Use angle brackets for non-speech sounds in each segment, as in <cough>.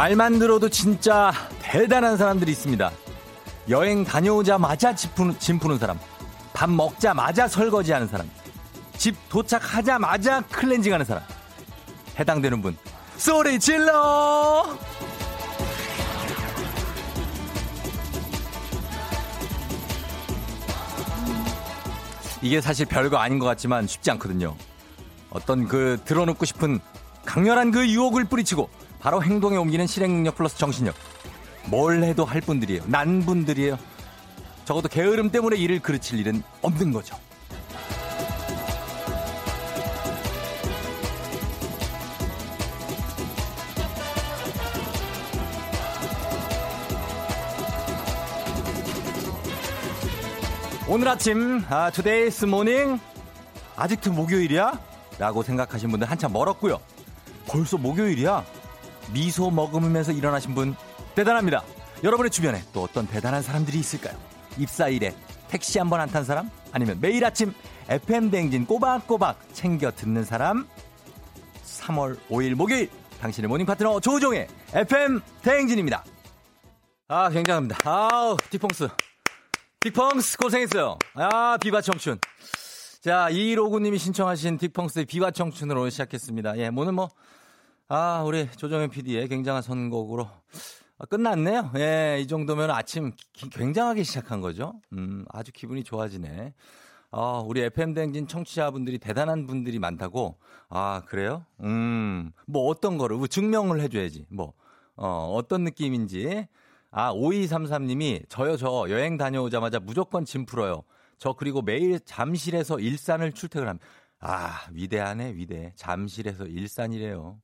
말만 들어도 진짜 대단한 사람들이 있습니다. 여행 다녀오자마자 짐 푸는, 짐 푸는 사람. 밥 먹자마자 설거지하는 사람. 집 도착하자마자 클렌징하는 사람. 해당되는 분. 소리 질러! 이게 사실 별거 아닌 것 같지만 쉽지 않거든요. 어떤 그 드러눕고 싶은 강렬한 그 유혹을 뿌리치고 바로 행동에 옮기는 실행 능력 플러스 정신력. 뭘 해도 할 분들이에요. 난 분들이에요. 적어도 게으름 때문에 일을 그르칠 일은 없는 거죠. 오늘 아침 아 today's morning 아직도 목요일이야? 라고 생각하신 분들 한참 멀었고요. 벌써 목요일이야? 미소 머금으면서 일어나신 분 대단합니다. 여러분의 주변에 또 어떤 대단한 사람들이 있을까요? 입사일에 택시 한 번 안 탄 사람? 아니면 매일 아침 FM 대행진 꼬박꼬박 챙겨 듣는 사람? 3월 5일 목요일 당신의 morning 파트너 조우종의 FM 대행진입니다. 아 굉장합니다. 아우 딕펑스 딕펑스 고생했어요. 아, 비바 청춘. 자, 이로구님이 신청하신 딕펑스의 비바 청춘으로 시작했습니다. 예, 오늘 뭐, 아, 우리 조정현 PD의 굉장한 선곡으로 아, 끝났네요. 예, 이 정도면 아침 기, 굉장하게 시작한 거죠. 음, 아주 기분이 좋아지네. 아, 우리 FM댕진 청취자분들이 대단한 분들이 많다고? 아, 그래요? 음, 뭐 어떤 거를, 뭐 증명을 해줘야지. 뭐, 어, 어떤 느낌인지. 아, 5233님이 저요, 저 여행 다녀오자마자 무조건 짐 풀어요. 저 그리고 매일 잠실에서 일산을 출퇴근합니다. 아, 위대하네, 위대. 잠실에서 일산이래요.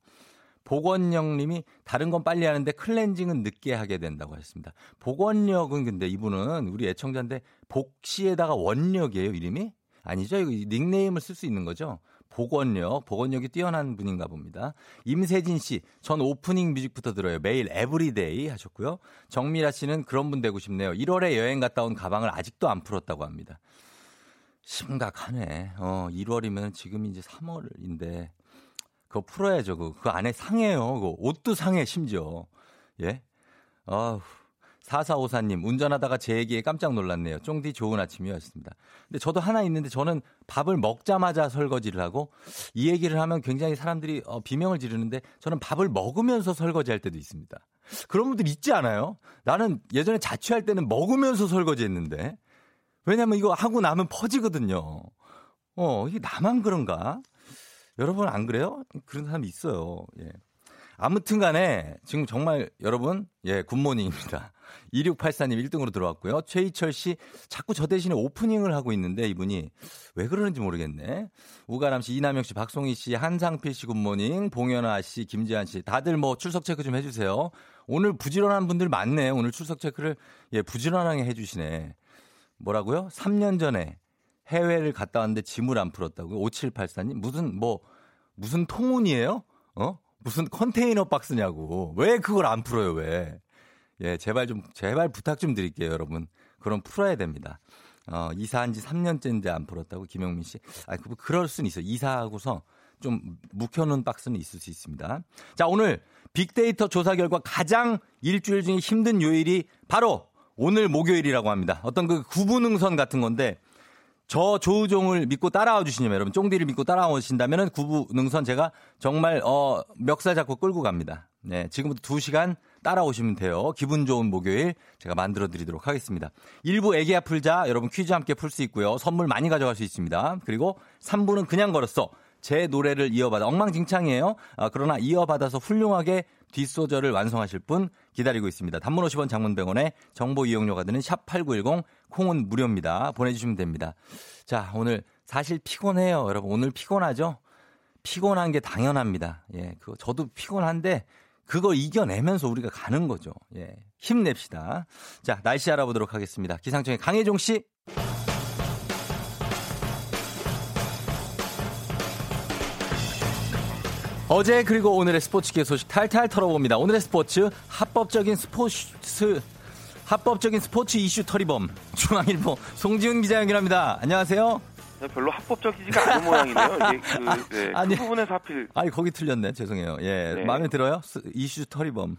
복원영 님이 다른 건 빨리 하는데 클렌징은 늦게 하게 된다고 하셨습니다. 복원력은 근데 이분은 우리 애청자인데 복시에다가 원력이에요, 이름이? 아니죠? 이거 닉네임을 쓸 수 있는 거죠? 복원력, 복원력이 뛰어난 분인가 봅니다. 임세진 씨, 전 오프닝 music부터 들어요. 매일 everyday 하셨고요. 정미라 씨는 그런 분 되고 싶네요. 1월에 여행 갔다 온 가방을 아직도 안 풀었다고 합니다. 심각하네. 어, 1월이면 지금 이제 3월인데 그거 풀어야죠. 그, 그 안에 상해요. 그 옷도 상해 심지어. 예? 아우. 4454님, 운전하다가 제 얘기에 깜짝 놀랐네요. 쫑디 좋은 아침이었습니다. 근데 저도 하나 있는데 저는 밥을 먹자마자 설거지를 하고 이 얘기를 하면 굉장히 사람들이 어, 비명을 지르는데 저는 밥을 먹으면서 설거지 할 때도 있습니다. 그런 분들 있지 않아요? 나는 예전에 자취할 때는 먹으면서 설거지 했는데. 왜냐면 이거 하고 나면 퍼지거든요. 어, 이게 나만 그런가? 여러분 안 그래요? 그런 사람이 있어요. 예. 아무튼 간에 지금 정말 여러분, 예, good morning입니다. <laughs> 2684님 1등으로 들어왔고요. 최희철 씨 자꾸 저 대신에 오프닝을 하고 있는데 이분이 왜 그러는지 모르겠네. 우가람 씨, 이남영 씨, 박송희 씨, 한상필 씨 굿모닝, 봉현아 씨, 김지한 씨 다들 뭐 출석 체크 좀 해주세요. 오늘 부지런한 분들 많네. 오늘 출석 체크를 예 부지런하게 해주시네. 뭐라고요? 3년 전에 해외를 갔다 왔는데 짐을 안 풀었다고요? 5784님 무슨 뭐 무슨 통운이에요? 어? 무슨 컨테이너 박스냐고. 왜 그걸 안 풀어요, 왜? 예, 제발 좀, 제발 부탁 좀 드릴게요, 여러분. 그럼 풀어야 됩니다. 어, 이사한 지 3년째인데 안 풀었다고, 김영민 씨. 아, 그, 그럴 수는 있어요. 이사하고서 좀 묵혀놓은 박스는 있을 수 있습니다. 자, 오늘 빅데이터 조사 결과 가장 일주일 중에 힘든 요일이 바로 오늘 목요일이라고 합니다. 어떤 그 구분응선 같은 건데 저 조우종을 믿고 따라와 주시냐면 여러분 쫑디를 믿고 따라와 주신다면은 구분응선 제가 정말 어 멱살 잡고 끌고 갑니다. 네, 지금부터 2시간 따라오시면 돼요. 기분 좋은 목요일 제가 만들어 드리도록 하겠습니다. 1부 애기야 풀자 여러분 퀴즈 함께 풀 수 있고요. 선물 많이 가져갈 수 있습니다. 그리고 3부는 그냥 걸었어. 제 노래를 이어받아 엉망진창이에요. 아, 그러나 이어받아서 훌륭하게 뒷소절을 완성하실 분 기다리고 있습니다. 단문 50원 장문병원에 정보 이용료가 드는 샵8910 콩은 무료입니다. 보내주시면 됩니다. 자, 오늘 사실 피곤해요. 여러분 오늘 피곤하죠? 피곤한 게 당연합니다. 예, 그 저도 피곤한데 그거 이겨내면서 우리가 가는 거죠. 예, 힘냅시다. 자, 날씨 알아보도록 하겠습니다. 기상청의 강혜종 씨. 어제 그리고 오늘의 스포츠계 소식 탈탈 털어봅니다. 오늘의 스포츠 합법적인 스포츠 합법적인 스포츠 이슈 털이범 중앙일보 송지훈 기자 연결합니다. 안녕하세요. 네, 별로 합법적이지가 않은 모양이네요. 이게 그, 네, 그 <laughs> 아니, 그 부분에서 하필. 아니 거기 틀렸네. 죄송해요. 예, 네. 마음에 들어요? 이슈 털이범.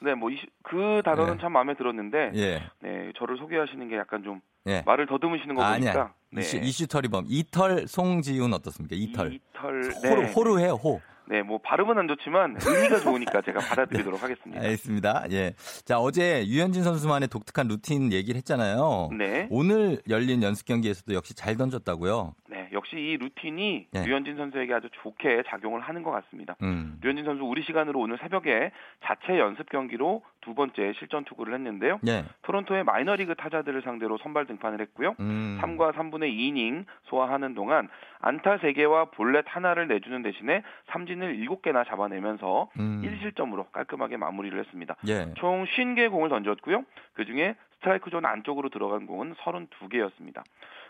네, 뭐 그 단어는 네. 참 마음에 들었는데 예. 네, 저를 소개하시는 게 약간 좀 예. 말을 더듬으시는 거 아니야. 보니까 네. 이슈, 이슈 털이범. 이털 송지훈 어떻습니까? 이털. 이털 호루, 네. 호루해요, 호. 네, 뭐 발음은 안 좋지만 의미가 좋으니까 제가 <laughs> 받아들이도록 하겠습니다. 알겠습니다. 예. 자, 어제 유현진 선수만의 독특한 루틴 얘기를 했잖아요. 네. 오늘 열린 연습 경기에서도 역시 잘 던졌다고요. 네, 역시 이 루틴이 네. 류현진 선수에게 아주 좋게 작용을 하는 것 같습니다. 음. 류현진 선수 우리 시간으로 오늘 새벽에 자체 연습 경기로 두 번째 실전 투구를 했는데요. 예. 토론토의 마이너리그 타자들을 상대로 선발 등판을 했고요. 음. 3과 3분의 2이닝 소화하는 동안 안타 3개와 볼넷 하나를 내주는 대신에 삼진을 7개나 잡아내면서 음. 1실점으로 깔끔하게 마무리를 했습니다. 예. 총 50개 공을 던졌고요. 그중에 스트라이크 존 안쪽으로 들어간 공은 32개였습니다.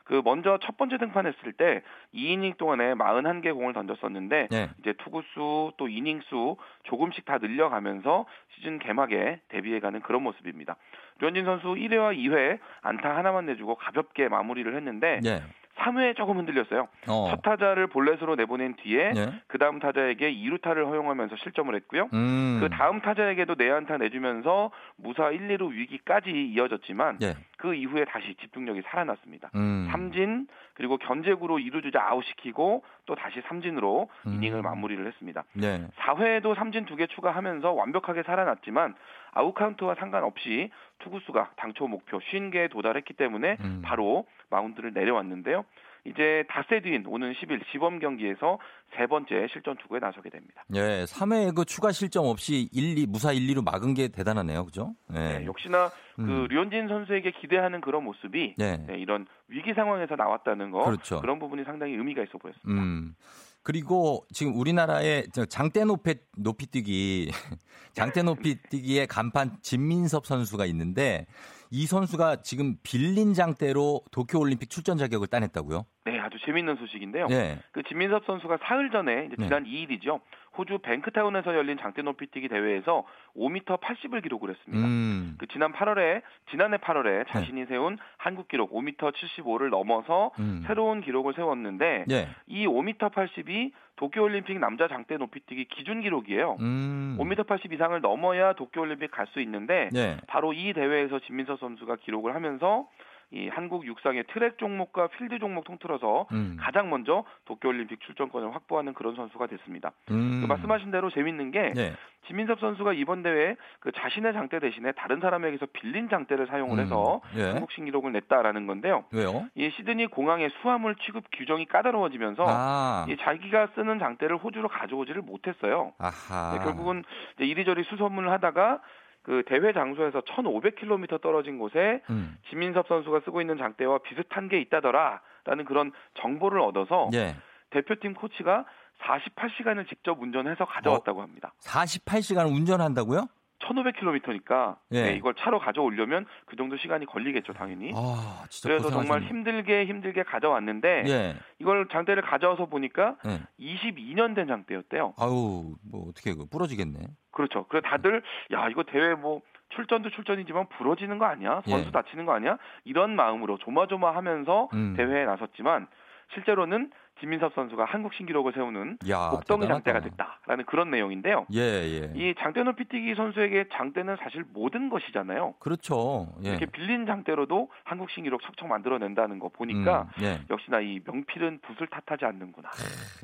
그 먼저 첫 번째 등판했을 때 2이닝 동안에 41개 공을 던졌었는데 예. 이제 투구수 또 이닝 수 조금씩 다 늘려가면서 시즌 개막에 대비해가는 그런 모습입니다. 류현진 선수 1회와 2회 안타 하나만 내주고 가볍게 마무리를 했는데 예. 3회에 조금 흔들렸어요. 어. 첫 타자를 볼넷으로 내보낸 뒤에 예. 그 다음 타자에게 2루타를 허용하면서 실점을 했고요. 음. 그 다음 타자에게도 내안타 내주면서 무사 1, 2루 위기까지 이어졌지만 예. 그 이후에 다시 집중력이 살아났습니다. 음. 삼진 그리고 견제구로 2루 주자 아웃시키고 또 다시 삼진으로 음. 이닝을 마무리를 했습니다. 예. 4회에도 삼진 두개 추가하면서 완벽하게 살아났지만 아웃 카운트와 상관없이 투구수가 당초 목표 50개에 도달했기 때문에 음. 바로 마운드를 내려왔는데요. 이제 닷새 뒤인 오는 10일 시범 경기에서 세 번째 실전 투구에 나서게 됩니다. 예. 3회 그 추가 실점 없이 1, 2 무사 1, 2로 막은 게 대단하네요. 그죠? 예. 네, 역시나 음. 그 류현진 선수에게 기대하는 그런 모습이 예. 네, 이런 위기 상황에서 나왔다는 거 그렇죠. 런 부분이 상당히 의미가 있어 보였습니다. 음. 그리고 지금 우리나라의 저 장대 높이 높이 뛰기 <laughs> 장대 높이 뛰기의 간판 진민섭 선수가 있는데 이 선수가 지금 빌린 장대로 도쿄 올림픽 출전 자격을 따냈다고요? 네, 아주 재밌는 소식인데요. 예. 그 진민섭 선수가 사흘 전에 네. 지난 2일이죠. 호주 뱅크타운에서 열린 장대 높이뛰기 대회에서 5m 80을 기록을 했습니다. 음. 그 지난 8월에 지난해 8월에 자신이 세운 한국 기록 5m 75를 넘어서 음. 새로운 기록을 세웠는데 예. 이 5m 80이 도쿄올림픽 남자 장대 높이뛰기 기준 기록이에요. 음. 5m 80 이상을 넘어야 도쿄올림픽 갈 수 있는데 예. 바로 이 대회에서 진민서 선수가 기록을 하면서 이 한국 육상의 트랙 종목과 필드 종목 통틀어서 음. 가장 먼저 도쿄올림픽 출전권을 확보하는 그런 선수가 됐습니다. 음. 그 말씀하신 대로 재밌는 게 예. 진민섭 선수가 이번 대회에 그 자신의 장대 대신에 다른 사람에게서 빌린 장대를 사용을 해서 음. 예. 한국 신기록을 냈다라는 건데요. 왜요? 이 시드니 공항의 수화물 취급 규정이 까다로워지면서 아. 이 자기가 쓰는 장대를 호주로 가져오지를 못했어요. 아하. 네, 결국은 이리저리 수소문을 하다가 그 대회 장소에서 1,500km 떨어진 곳에 음. 지민섭 선수가 쓰고 있는 장대와 비슷한 게 있다더라라는 그런 정보를 얻어서 예. 대표팀 코치가 48시간을 직접 운전해서 가져왔다고 합니다. 48시간 운전한다고요? 1,500km니까 예. 네, 이걸 차로 가져오려면 그 정도 시간이 걸리겠죠, 당연히. 아, 그래서 정말 고생하셨네. 힘들게 힘들게 가져왔는데 예. 이걸 장대를 가져와서 보니까 예. 22년 된 장대였대요. 아유, 뭐 어떻게 그 부러지겠네. 그렇죠. 그래 다들 야 이거 대회 뭐 출전도 출전이지만 부러지는 거 아니야? 선수 예. 다치는 거 아니야? 이런 마음으로 조마조마하면서 음. 대회에 나섰지만 실제로는 진민섭 선수가 한국 신기록을 세우는 야, 복덩이 대단하다. 장대가 됐다라는 그런 내용인데요. 예, 예. 이 장대 높이뛰기 선수에게 장대는 사실 모든 것이잖아요. 그렇죠. 예. 이렇게 빌린 장대로도 한국 신기록 척척 만들어낸다는 거 보니까 음, 예. 역시나 이 명필은 붓을 탓하지 않는구나.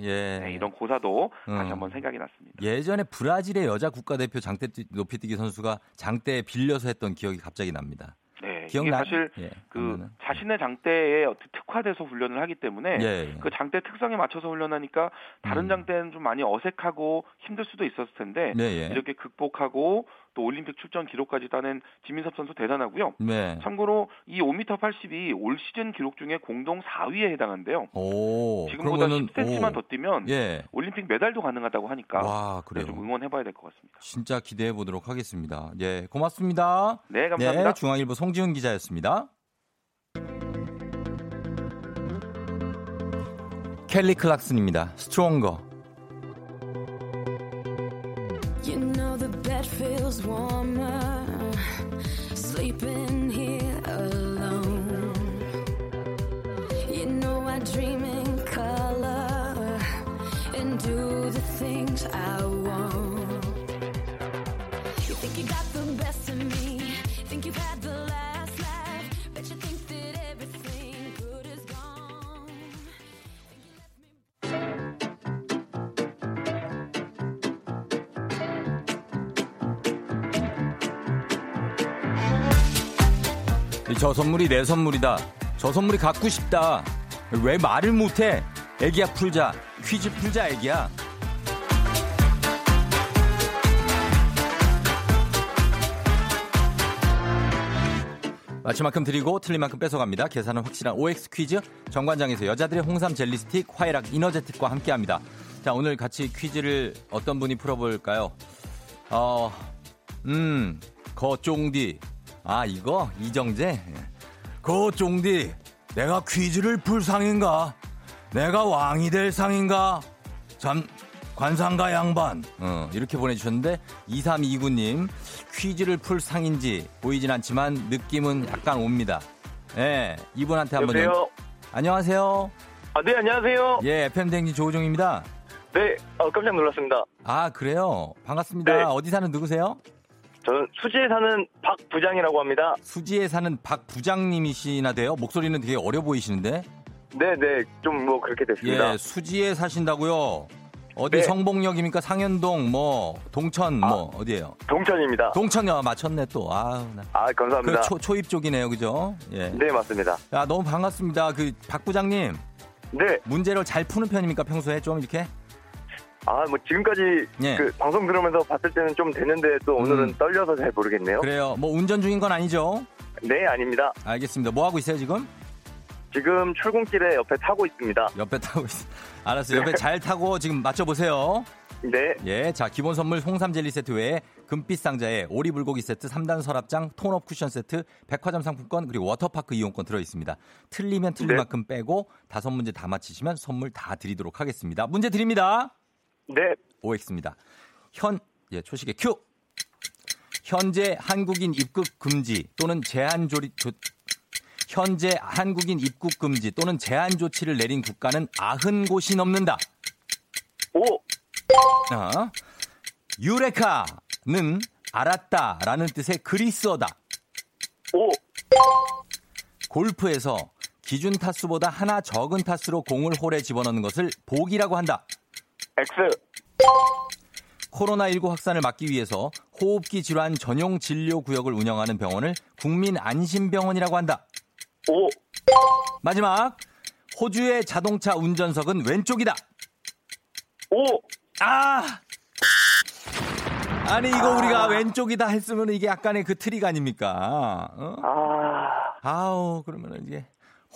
예. 네, 이런 고사도 음. 다시 한번 생각이 났습니다. 예전에 브라질의 여자 국가대표 장대 높이뛰기 선수가 장대 빌려서 했던 기억이 갑자기 납니다. 기억나? 사실 예. 그 그러면은. 자신의 장대에 특화돼서 훈련을 하기 때문에 예. 예. 그 장대 특성에 맞춰서 훈련하니까 다른 음. 장대는 좀 많이 어색하고 힘들 수도 있었을 텐데 네, 예. 이렇게 극복하고 또 올림픽 출전 기록까지 따낸 지민섭 선수 대단하고요. 네. 참고로 이 5m 80이 올 시즌 기록 중에 공동 4위에 해당한대요. 오. 지금보다 그러면은 10cm만 오. 더 뛰면 예. 올림픽 메달도 가능하다고 하니까 와, 네, 그래요. 좀 응원해봐야 될 것 같습니다. 진짜 기대해 보도록 하겠습니다. 예, 고맙습니다. 네, 감사합니다. 네, 중앙일보 송지훈 기자였습니다. 켈리 클락슨입니다. 스트롱거. You know feels warmer 저 선물이 내 선물이다. 저 선물이 갖고 싶다. 왜 말을 못해? 애기야 풀자. 퀴즈 풀자 애기야. 맞힌 만큼 드리고 틀린 만큼 뺏어갑니다. 계산은 확실한 OX 퀴즈 정관장에서 여자들의 홍삼 젤리 스틱 화해락 이너제틱과 함께합니다. 자 오늘 같이 퀴즈를 어떤 분이 풀어볼까요? 어, 음, 거쫑디. 아 이거 이정재. 거쫑디. 내가 퀴즈를 풀 상인가? 내가 왕이 될 상인가? 참 관상가 양반. 어, 이렇게 보내주셨는데 2329님 퀴즈를 풀 상인지 보이진 않지만 느낌은 약간 옵니다. 예, 이분한테 한번 연- 여보세요. 안녕하세요. 아, 네, 안녕하세요. 예, FM 대행진 조우종입니다. 네, 어, 깜짝 놀랐습니다. 아 그래요. 반갑습니다. 네. 어디 사는 누구세요? 저는 수지에 사는 박 부장이라고 합니다. 수지에 사는 박 부장님이시나 돼요. 목소리는 되게 어려 보이시는데. 네, 네, 좀 뭐 그렇게 됐습니다. 예, 수지에 사신다고요. 어디 네. 성봉역입니까? 상현동 뭐 동천 뭐 어디예요? 동천입니다. 동천요 맞췄네 또. 아, 나. 아, 그 감사합니다. 초, 초입 쪽이네요, 그죠? 예. 네, 맞습니다. 야, 너무 반갑습니다. 그 박 부장님 네, 문제를 잘 푸는 편입니까 평소에 좀 이렇게? 아, 뭐 지금까지 예. 그 방송 들으면서 봤을 때는 좀 됐는데 또 오늘은 음. 떨려서 잘 모르겠네요. 그래요. 뭐 운전 중인 건 아니죠? 네, 아닙니다. 알겠습니다. 뭐 하고 있어요 지금? 지금 출근길에 옆에 타고 있습니다. 옆에 타고 있어. 알았어요. 옆에 잘 타고 지금 맞춰보세요. 네, 예, 자 기본 선물 홍삼 젤리 세트 외에 금빛 상자에 오리 불고기 세트, 3단 서랍장, 톤업 쿠션 세트, 백화점 상품권 그리고 워터파크 이용권 들어 있습니다. 틀리면 틀린 네. 만큼 빼고 다섯 문제 다 맞히시면 선물 다 드리도록 하겠습니다. 문제 드립니다. 네, OX입니다. 현, 예, 초식의 큐. 현재 한국인 입국 금지 또는 제한 조리, 조, 현재 한국인 입국 금지 또는 제한 조치를 내린 국가는 아흔 곳이 넘는다. 오, 어, 유레카는 알았다라는 뜻의 그리스어다. 오, 골프에서 기준 타수보다 하나 적은 타수로 공을 홀에 집어넣는 것을 복이라고 한다. X, 코로나19 확산을 막기 위해서 호흡기 질환 전용 진료 구역을 운영하는 병원을 국민 안심병원이라고 한다. 오, 마지막 호주의 자동차 운전석은 왼쪽이다. 오, 아! 아니 이거 우리가 왼쪽이다 했으면 이게 약간의 그 트릭 아닙니까? 어? 아, 아우 그러면 이게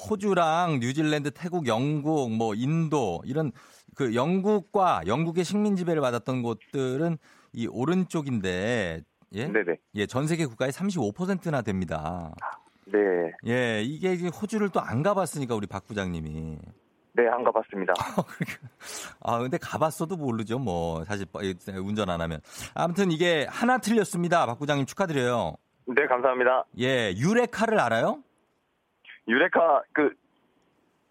호주랑 뉴질랜드, 태국, 영국, 뭐 인도 이런 그 영국과 영국의 식민 지배를 받았던 곳들은 이 오른쪽인데 예? 네네, 예, 전 세계 국가의 35%나 됩니다. 네, 예, 이게 호주를 또 안 가봤으니까 우리 박 부장님이. 네, 안 가봤습니다. <laughs> 아, 근데 가봤어도 모르죠. 뭐 사실 운전 안 하면. 아무튼 이게 하나 틀렸습니다. 박 부장님 축하드려요. 네, 감사합니다. 예, 유레카를 알아요? 유레카 그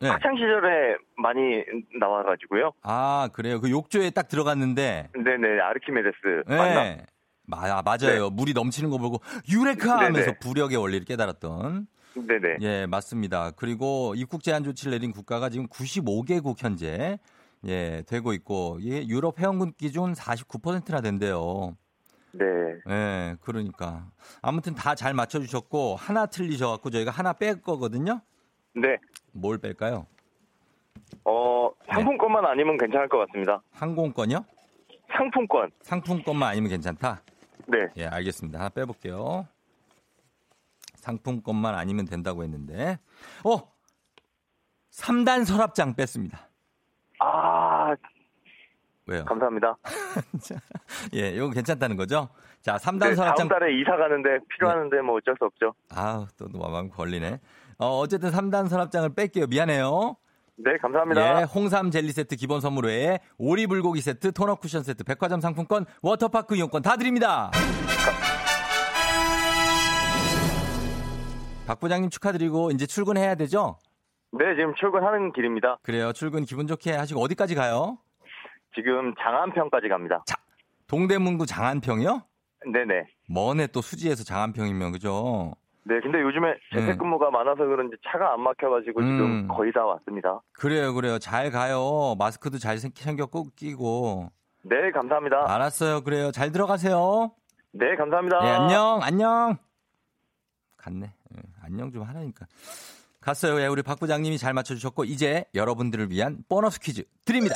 네. 학창 시절에 많이 나와가지고요. 아, 그래요. 그 욕조에 딱 들어갔는데 네네 아르키메데스 맞나? 네. 마, 맞아요. 물이 넘치는 거 보고 유레카 네네. 하면서 부력의 원리를 깨달았던. 네네. 예, 맞습니다. 그리고 입국 제한 조치를 내린 국가가 지금 95개국 현재 예, 되고 있고 예, 유럽 회원국 기준 49%나 된대요. 네. 예, 그러니까 아무튼 다 잘 맞춰 주셨고 하나 틀리셔 갖고 저희가 하나 뺄 거거든요. 네. 뭘 뺄까요? 어 상품권만 아니면 괜찮을 것 같습니다. 항공권이요? 상품권. 상품권만 아니면 괜찮다. 네. 예, 알겠습니다. 하나 빼볼게요. 상품권만 아니면 된다고 했는데, 어! 3단 서랍장 뺐습니다. 아 왜요? 감사합니다. <laughs> 예, 이거 괜찮다는 거죠? 자, 3단 네, 다음 서랍장. 달에 이사 가는데 필요하는데 뭐 어쩔 수 없죠. 아우, 또 마음 걸리네. 어, 어쨌든 3단 서랍장을 뺄게요. 미안해요. 네 감사합니다. 예, 홍삼 젤리 세트 기본 선물 외에 오리 불고기 세트, 토너 쿠션 세트, 백화점 상품권, 워터파크 이용권 다 드립니다. 박 부장님 축하드리고 이제 출근해야 되죠? 네 지금 출근하는 길입니다. 그래요. 출근 기분 좋게 하시고 어디까지 가요? 지금 장안평까지 갑니다. 동대문구 장안평이요? 네네. 먼에 또 수지에서 장안평이면 그죠? 네 근데 요즘에 재택근무가 많아서 그런지 차가 안 막혀가지고 음. 지금 거의 다 왔습니다. 그래요, 그래요. 잘 가요. 마스크도 잘 생- 챙겨 꼭 끼고. 네 감사합니다. 알았어요. 그래요. 잘 들어가세요. 네 감사합니다. 예, 안녕, 안녕. 갔네. 예, 안녕 좀 하라니까. 갔어요. 예, 우리 박 부장님이 잘 맞춰주셨고, 이제 여러분들을 위한 보너스 퀴즈 드립니다.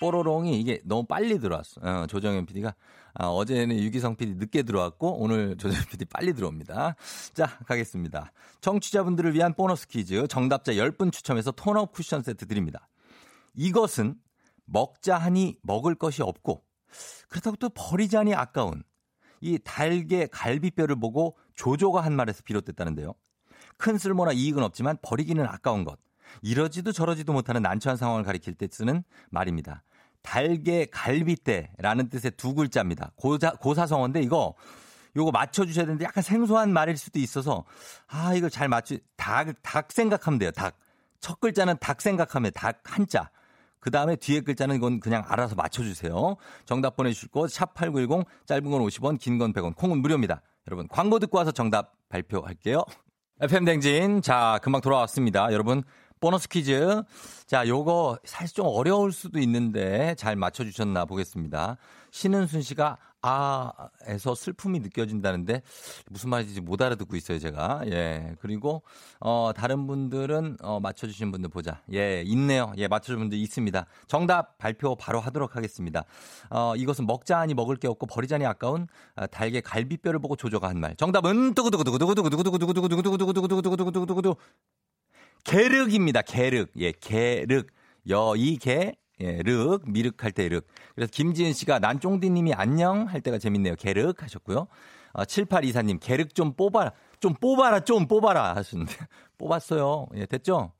뽀로롱이 이게 너무 빨리 들어왔어. 어, 조정현 PD가. 아, 어제는 유기성 PD 늦게 들어왔고, 오늘 조정현 PD 빨리 들어옵니다. 자, 가겠습니다. 청취자분들을 위한 보너스 퀴즈. 정답자 10분 추첨해서 톤업 쿠션 세트 드립니다. 이것은 먹자 하니 먹을 것이 없고, 그렇다고 또 버리자니 아까운 이 달개 갈비뼈를 보고 조조가 한 말에서 비롯됐다는데요. 큰 쓸모나 이익은 없지만 버리기는 아까운 것. 이러지도 저러지도 못하는 난처한 상황을 가리킬 때 쓰는 말입니다. 달개 갈비대라는 뜻의 두 글자입니다. 고사, 고사성어인데 이거 요거 맞춰주셔야 되는데 약간 생소한 말일 수도 있어서 아 이걸 잘 맞추 닭, 닭 생각하면 돼요. 닭. 첫 글자는 닭 생각하면 닭 한자. 그 다음에 뒤에 글자는 이건 그냥 알아서 맞춰주세요. 정답 보내주실 곳, 샵8910, 짧은 건 50원, 긴 건 100원, 콩은 무료입니다. 여러분, 광고 듣고 와서 정답 발표할게요. <laughs> FM댕진. 자, 금방 돌아왔습니다. 여러분, 보너스 퀴즈. 자, 요거 사실 좀 어려울 수도 있는데 잘 맞춰주셨나 보겠습니다. 신은순 씨가 아에서 슬픔이 느껴진다는데 무슨 말인지 못 알아듣고 있어요, 제가. 예. 그리고 어 다른 분들은 어 맞춰 주신 분들 보자. 예, 있네요. 예, 맞춰 준 분들 있습니다. 정답 발표 바로 하도록 하겠습니다. 어 이것은 먹자 하니 먹을 게 없고 버리자니 아까운 아, 달걀 갈비뼈를 보고 조조가 한 말. 정답은 두구두구두구두구두구두구두구두구두구두구두구두구두구두구두구두구 게륵입니다. 게륵. 예, 게륵. 여이개 예, 륵, 미륵 할 때 륵. 그래서 김지은 씨가 난 쫑디님이 안녕 할 때가 재밌네요. 게륵 하셨고요. 어, 7824님, 게륵 좀 뽑아라. 좀 뽑아라, 좀 뽑아라 하셨는데. <laughs> 뽑았어요. 예, 됐죠?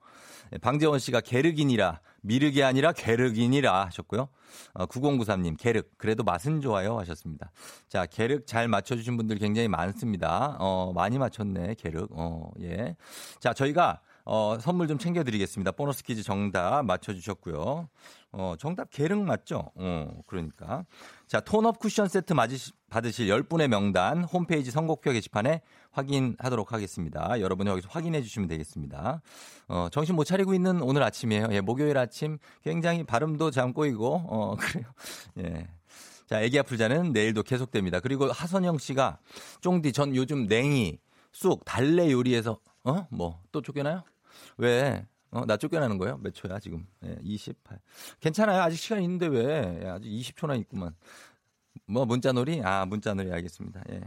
예, 방재원 씨가 게륵이니라. 미륵이 아니라 게륵이니라 하셨고요. 어, 9093님, 게륵. 그래도 맛은 좋아요 하셨습니다. 자, 게륵 잘 맞춰주신 분들 굉장히 많습니다. 어, 많이 맞췄네, 게륵. 어, 예. 자, 저희가 어, 선물 좀 챙겨드리겠습니다. 보너스 퀴즈 정답 맞춰주셨고요. 어, 정답 계륵 맞죠? 어, 그러니까. 자, 톤업 쿠션 세트 맞으시, 받으실 10분의 명단 홈페이지 선곡표 게시판에 확인하도록 하겠습니다. 여러분이 여기서 확인해 주시면 되겠습니다. 어, 정신 못 차리고 있는 오늘 아침이에요. 예, 목요일 아침 굉장히 발음도 잘 꼬이고, 어, <laughs> 그래요. 예. 자, 애기 아플 자는 내일도 계속됩니다. 그리고 하선영 씨가 쫑디 전 요즘 냉이, 쑥, 달래 요리에서 어? 뭐 또 쫓겨나요? 왜? 어, 나 쫓겨나는 거예요? 몇 초야, 지금? 예, 28. 괜찮아요. 아직 시간 있는데 왜? 예, 아직 20초나 있구만. 뭐, 문자놀이? 아, 문자놀이 알겠습니다. 예.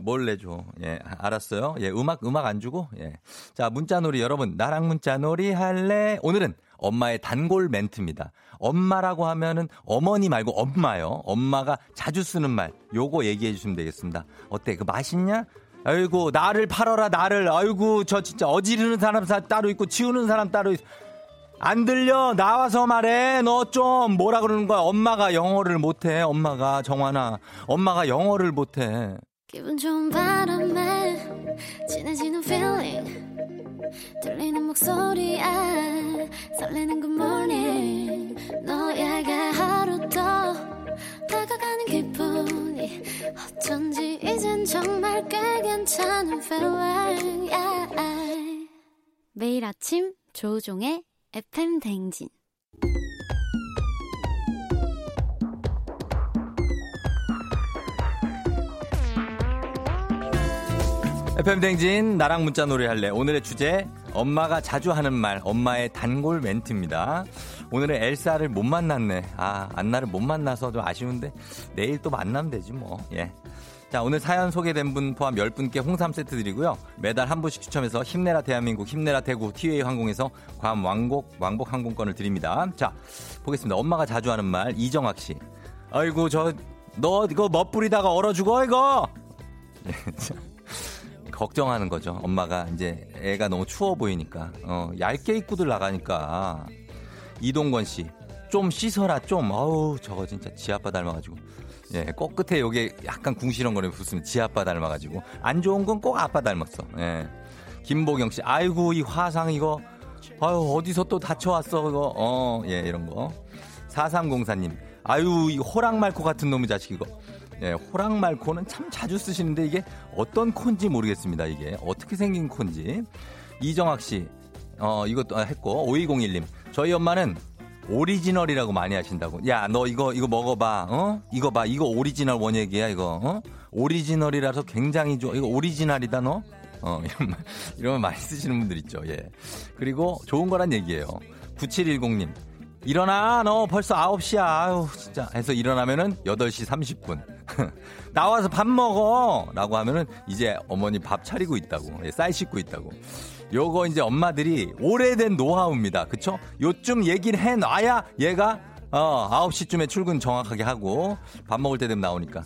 뭘 내줘? 예, 알았어요. 예, 음악, 음악 안 주고? 예. 자, 문자놀이 여러분, 나랑 문자놀이 할래? 오늘은 엄마의 단골 멘트입니다. 엄마라고 하면은 어머니 말고 엄마요. 엄마가 자주 쓰는 말. 요거 얘기해 주시면 되겠습니다. 어때? 그 맛있냐? 아이고 나를 팔아라 나를. 아이고 저 진짜 어지르는 사람 따로 있고 치우는 사람 따로 있. 안 들려. 나와서 말해. 너 좀 뭐라 그러는 거야? 엄마가 영어를 못해. 엄마가 정환아. 엄마가 영어를 못해. 기분 좋은 바람에 진해지는 feeling. 들리는 목소리에 설레는 good morning. 너에게 하루 더 다가가는 기분이 어쩐지 이젠 정말 꽤 괜찮은 feeling yeah. 매일 아침 조우종의 FM 댕진 FM 댕진 나랑 문자 놀이 할래 오늘의 주제 엄마가 자주 하는 말 엄마의 단골 멘트입니다 오늘은 엘사를 못 만났네 아 안나를 못 만나서 좀 아쉬운데 내일 또 만나면 되지 뭐 예 자, 오늘 사연 소개된 분 포함 10분께 홍삼 세트 드리고요. 매달 한 분씩 추첨해서 힘내라 대한민국, 힘내라 대구, 티웨이 항공에서 괌 왕복, 왕복 항공권을 드립니다. 자, 보겠습니다. 엄마가 자주 하는 말, 이정학 씨. 아이고, 저, 너 이거 멋부리다가 얼어 죽어, 이거! <laughs> 걱정하는 거죠. 엄마가 이제 애가 너무 추워 보이니까. 어, 얇게 입고들 나가니까. 이동건 씨. 좀 씻어라, 좀. 어우, 저거 진짜 지 아빠 닮아가지고. 예, 꼭 끝에 요게 약간 궁시렁거리면 붙으면 지 아빠 닮아가지고. 안 좋은 건 꼭 아빠 닮았어. 예. 김보경 씨, 아이고, 이 화상 이거. 아유, 어디서 또 다쳐왔어, 이거. 어, 예, 이런 거. 4304님, 아유, 이 호랑말코 같은 놈의 자식 이거. 예, 호랑 말코는 참 자주 쓰시는데 이게 어떤 콘지 모르겠습니다, 이게. 어떻게 생긴 콘지. 이정학 씨, 어, 이것도 했고, 5201님. 저희 엄마는 오리지널이라고 많이 하신다고. 야, 너 이거, 이거 먹어봐. 어? 이거 봐. 이거 오리지널 원액이야, 이거. 어? 오리지널이라서 굉장히 좋아. 이거 오리지널이다, 너? 어, <laughs> 이런 말, 이런 말 많이 쓰시는 분들 있죠, 예. 그리고 좋은 거란 얘기예요. 9710님. 일어나, 너 벌써 9시야. 아유, 진짜. 해서 일어나면은 8시 30분. <laughs> 나와서 밥 먹어! 라고 하면은 이제 어머니 밥 차리고 있다고. 예, 쌀 씻고 있다고. 요거 이제 엄마들이 오래된 노하우입니다. 그쵸? 요쯤 얘기를 해놔야 얘가 어, 9시쯤에 출근 정확하게 하고 밥 먹을 때 되면 나오니까.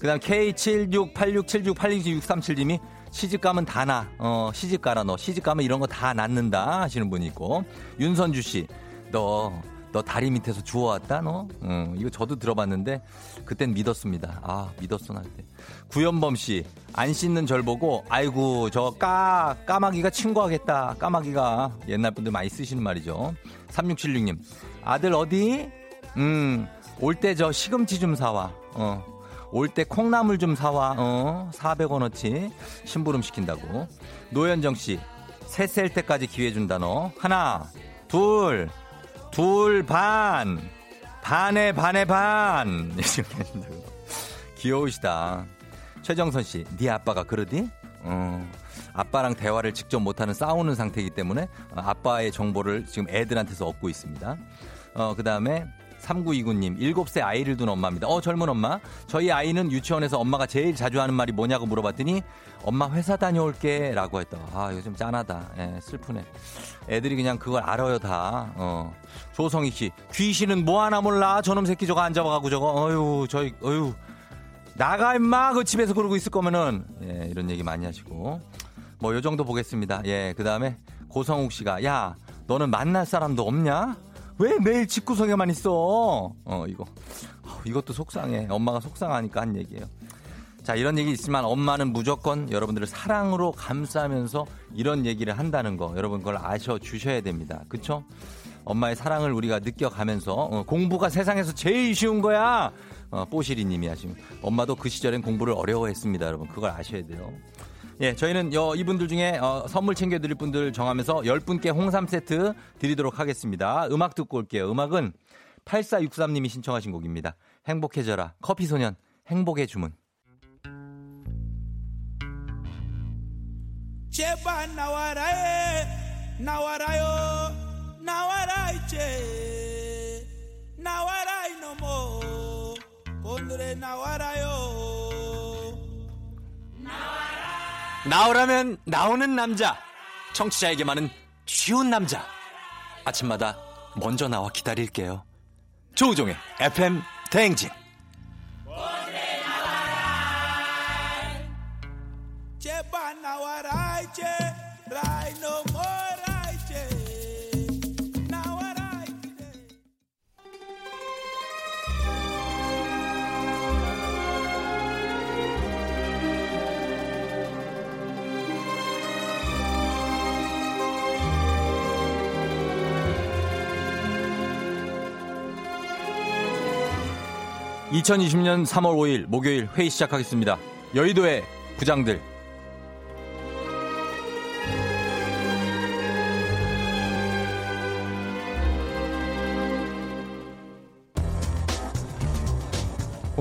그 다음 K7686768263님이 시집가면 다 나. 어, 시집가라 너. 시집가면 이런 거다 낳는다 하시는 분이 있고. 윤선주 씨. 너, 너 다리 밑에서 주워왔다 너? 응, 이거 저도 들어봤는데 그땐 믿었습니다. 아, 믿었어 나 그때. 구연범 씨. 안 씻는 절 보고 아이고 저 까, 까마귀가 친구하겠다. 까마귀가 옛날 분들 많이 쓰시는 말이죠. 3676님. 아들 어디? 음, 올 때 저 시금치 좀 사와. 어. 올 때 콩나물 좀 사와. 어. 400원어치 심부름 시킨다고. 노현정 씨. 셋셀 때까지 기회 준다 너. 하나, 둘, 둘 반. 반에 반에 반. <laughs> 귀여우시다. 최정선 씨, 네 아빠가 그러디? 어, 아빠랑 대화를 직접 못하는 싸우는 상태이기 때문에 아빠의 정보를 지금 애들한테서 얻고 있습니다. 어, 그 다음에 3929님, 7세 아이를 둔 엄마입니다. 어, 젊은 엄마. 저희 아이는 유치원에서 엄마가 제일 자주 하는 말이 뭐냐고 물어봤더니 엄마 회사 다녀올게 라고 했다. 아, 좀 짠하다. 예, 슬프네. 애들이 그냥 그걸 알아요, 다. 어. 조성희 씨, 귀신은 뭐 하나 몰라. 저놈 새끼 저거 안 잡아가고 저거. 어휴, 저희, 어휴. 나가 임마 그 집에서 그러고 있을 거면은 예, 이런 얘기 많이 하시고 뭐 요 정도 보겠습니다. 예, 그 다음에 고성욱 씨가 야, 너는 만날 사람도 없냐? 왜 매일 집구석에만 있어? 어, 이거. 어, 이것도 속상해. 엄마가 속상하니까 한 얘기예요. 자, 이런 얘기 있지만 엄마는 무조건 여러분들을 사랑으로 감싸면서 이런 얘기를 한다는 거 여러분 그걸 아셔 주셔야 됩니다. 그쵸? 엄마의 사랑을 우리가 느껴가면서 어, 공부가 세상에서 제일 쉬운 거야. 어, 뽀시리 님이 하시면 엄마도 그 시절엔 공부를 어려워했습니다. 여러분 그걸 아셔야 돼요. 예, 저희는 여, 이분들 중에 어, 선물 챙겨드릴 분들 정하면서 10분께 홍삼 세트 드리도록 하겠습니다. 음악 듣고 올게요. 음악은 8463님이 신청하신 곡입니다. 행복해져라. 커피소년 행복의 주문. 제발 나와라 에 나와라요 나와라 이제 나와라 이놈어 오늘의 나와라요 나오라면 나오는 남자. 청취자에게만은 쉬운 남자. 아침마다 먼저 나와 기다릴게요. 조우종의 FM 대행진. (2020년 3월 5일) 목요일 회의 시작하겠습니다. 여의도의 부장들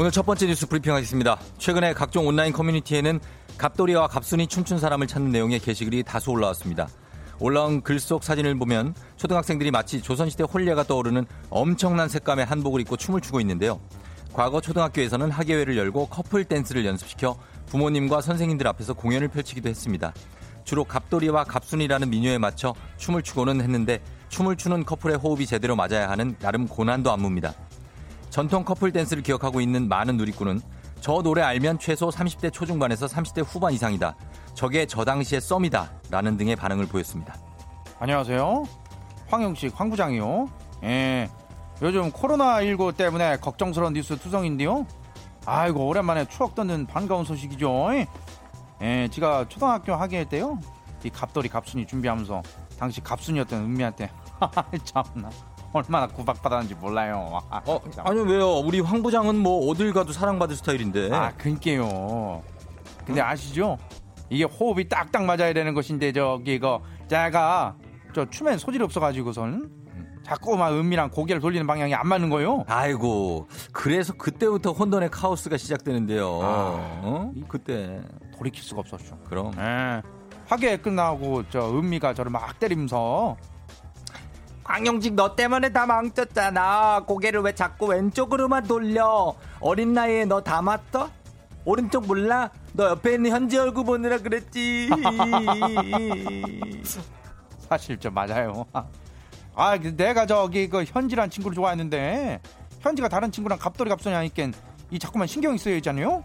오늘 첫 번째 뉴스 브리핑 하겠습니다. 최근에 각종 온라인 커뮤니티에는 갑돌이와 갑순이 춤춘 사람을 찾는 내용의 게시글이 다수 올라왔습니다. 올라온 글 속 사진을 보면 초등학생들이 마치 조선시대 홀례가 떠오르는 엄청난 색감의 한복을 입고 춤을 추고 있는데요. 과거 초등학교에서는 학예회를 열고 커플 댄스를 연습시켜 부모님과 선생님들 앞에서 공연을 펼치기도 했습니다. 주로 갑돌이와 갑순이라는 민요에 맞춰 춤을 추고는 했는데 춤을 추는 커플의 호흡이 제대로 맞아야 하는 나름 고난도 안무입니다. 전통 커플 댄스를 기억하고 있는 많은 누리꾼은 저 노래 알면 최소 30대 초중반에서 30대 후반 이상이다. 저게 저 당시의 썸이다. 라는 등의 반응을 보였습니다. 안녕하세요. 황영식 황 부장이요. 예. 요즘 코로나19 때문에 걱정스러운 뉴스 투성인데요. 아이고 오랜만에 추억 돋는 반가운 소식이죠. 예, 제가 초등학교 학예회 때요. 이 갑돌이 갑순이 준비하면서 당시 갑순이었던 은미한테 <laughs> 참나 얼마나 구박받았는지 몰라요. 아, 어, 참. 아니 왜요? 우리 황 부장은 뭐 어딜 가도 사랑받을 스타일인데. 아, 그니까요. 근데 아시죠? 이게 호흡이 딱딱 맞아야 되는 것인데 저기 이거 제가 저 춤엔 소질이 없어가지고선 자꾸 막 은미랑 고개를 돌리는 방향이 안 맞는 거요. 아이고 그래서 그때부터 혼돈의 카오스가 시작되는데요. 아. 어? 그때 돌이킬 수가 없었죠. 그럼 예. 화계 끝나고 저 은미가 저를 막 때리면서 광영직 너 때문에 다 망쳤잖아. 고개를 왜 자꾸 왼쪽으로만 돌려? 어린 나이에 너다 맞어? 오른쪽 몰라? 너 옆에 있는 현지 얼굴 보느라 그랬지. <laughs> 사실 좀 맞아요. 아 내가 저기 그 현지란 친구를 좋아했는데 현지가 다른 친구랑 갑돌이 갑손이 하니까 이 자꾸만 신경이 쓰여 있잖아요.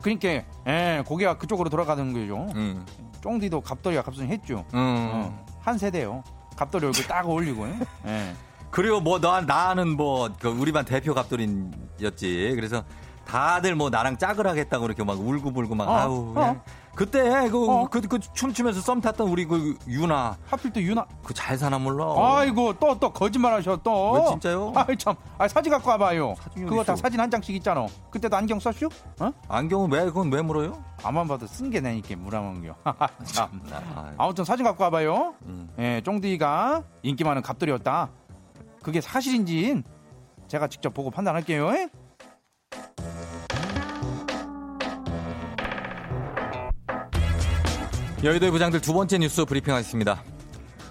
그러니까 예, 고개가 그쪽으로 돌아가는 거죠. 응, 쫑디도 갑돌이가 갑손이 했죠. 응. 어, 한 세대요. 갑돌이 얼굴 딱 어울리고. 예. 그리고 뭐 너, 나는 뭐 그 우리 반 대표 갑돌인였지. 그래서 다들 뭐 나랑 짝을 하겠다고 이렇게 막 울고불고 막 어, 아우. 어. 그때 그, 어. 그, 그 춤추면서 썸 탔던 우리 그 유나 하필 또 유나. 그 잘 사나 몰라. 아이고 또 또 거짓말하셔 또. 왜 진짜요? 아이 참. 아 사진 갖고 와봐요. 그거 다? 사진 한 장씩 있잖아. 그때도 안경 썼슈? 어? 안경은 왜 그건 왜 물어요? 아만 봐도 쓴게 내니까 물어먹겨. <laughs> 참. 아, 아무튼 사진 갖고 와봐요. 음. 예, 쫑디가 인기 많은 갑돌이었다. 그게 사실인지 제가 직접 보고 판단할게요. 예? 여의도의 부장들 두 번째 뉴스 브리핑하겠습니다.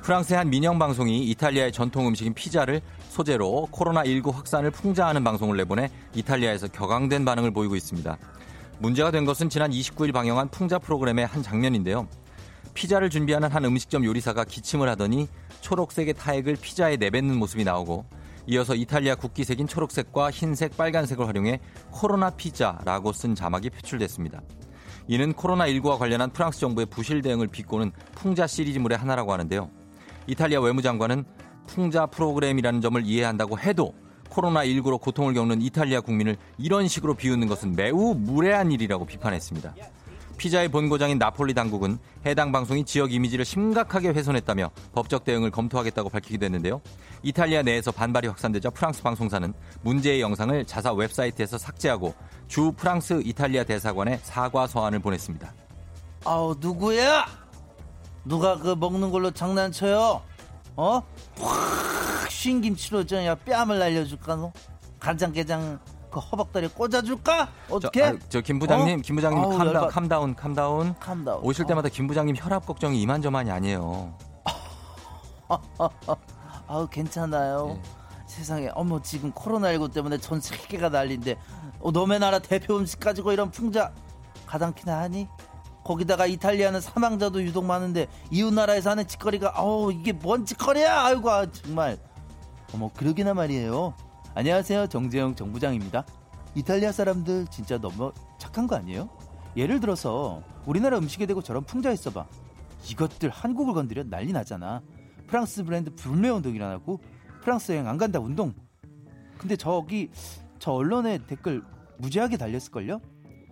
프랑스의 한 민영 방송이 이탈리아의 전통 음식인 피자를 소재로 코로나19 확산을 풍자하는 방송을 내보내 이탈리아에서 격앙된 반응을 보이고 있습니다. 문제가 된 것은 지난 29일 방영한 풍자 프로그램의 한 장면인데요. 피자를 준비하는 한 음식점 요리사가 기침을 하더니 초록색의 타액을 피자에 내뱉는 모습이 나오고 이어서 이탈리아 국기색인 초록색과 흰색, 빨간색을 활용해 코로나 피자라고 쓴 자막이 표출됐습니다. 이는 코로나19와 관련한 프랑스 정부의 부실 대응을 비꼬는 풍자 시리즈물의 하나라고 하는데요. 이탈리아 외무장관은 풍자 프로그램이라는 점을 이해한다고 해도 코로나19로 고통을 겪는 이탈리아 국민을 이런 식으로 비웃는 것은 매우 무례한 일이라고 비판했습니다. 피자의 본고장인 나폴리 당국은 해당 방송이 지역 이미지를 심각하게 훼손했다며 법적 대응을 검토하겠다고 밝히기도 했는데요. 이탈리아 내에서 반발이 확산되자 프랑스 방송사는 문제의 영상을 자사 웹사이트에서 삭제하고 주 프랑스 이탈리아 대사관에 사과 서한을 보냈습니다. 아우 누구야? 누가 그 먹는 걸로 장난쳐요? 어? 확 쉰 김치로 저야 뺨을 날려줄까 너? 간장게장 그 허벅다리 꽂아줄까? 어떻게? 저, 아, 저김 부장님, 어? 김 부장님 아우, 열받- calm down, calm down. calm down. 오실 어. 때마다 김 부장님 혈압 걱정이 이만저만이 아니에요. <laughs> 아우 괜찮아요. 예. 세상에 어머 지금 코로나19 때문에 전 세계가 난린데 어, 너네 나라 대표 음식 가지고 이런 풍자 가당키나 하니? 거기다가 이탈리아는 사망자도 유독 많은데 이웃 나라에서 하는 짓거리가 어우 이게 뭔 짓거리야? 아이고 아, 정말 어머 그러기나 말이에요. 안녕하세요 정재영 정부장입니다. 이탈리아 사람들 진짜 너무 착한 거 아니에요? 예를 들어서 우리나라 음식에 대고 저런 풍자 있어봐. 이것들 한국을 건드려 난리 나잖아. 프랑스 브랜드 불매 운동 일어나고 프랑스 여행 안 간다 운동. 근데 저기 저 언론에 댓글 무지하게 달렸을걸요?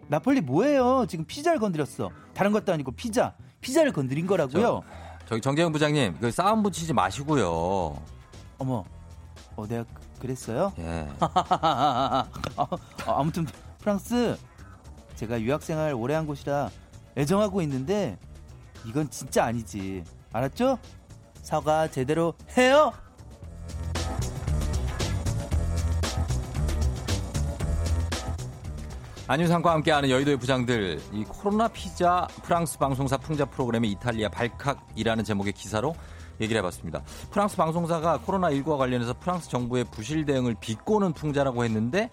나폴리 뭐예요? 지금 피자를 건드렸어. 다른 것도 아니고 피자. 피자를 건드린 거라고요. 저기 정재영 부장님, 그 싸움 붙이지 마시고요. 어머, 어 내가 그- 그랬어요? 예. 아, <laughs> 아무튼 프랑스 제가 유학생활 오래 한 곳이라 애정하고 있는데 이건 진짜 아니지. 알았죠? 사과 제대로 해요. 안윤상과 함께하는 여의도의 부장들 이 코로나 피자 프랑스 방송사 풍자 프로그램의 이탈리아 발칵이라는 제목의 기사로 얘기를 해봤습니다. 프랑스 방송사가 코로나19와 관련해서 프랑스 정부의 부실 대응을 비꼬는 풍자라고 했는데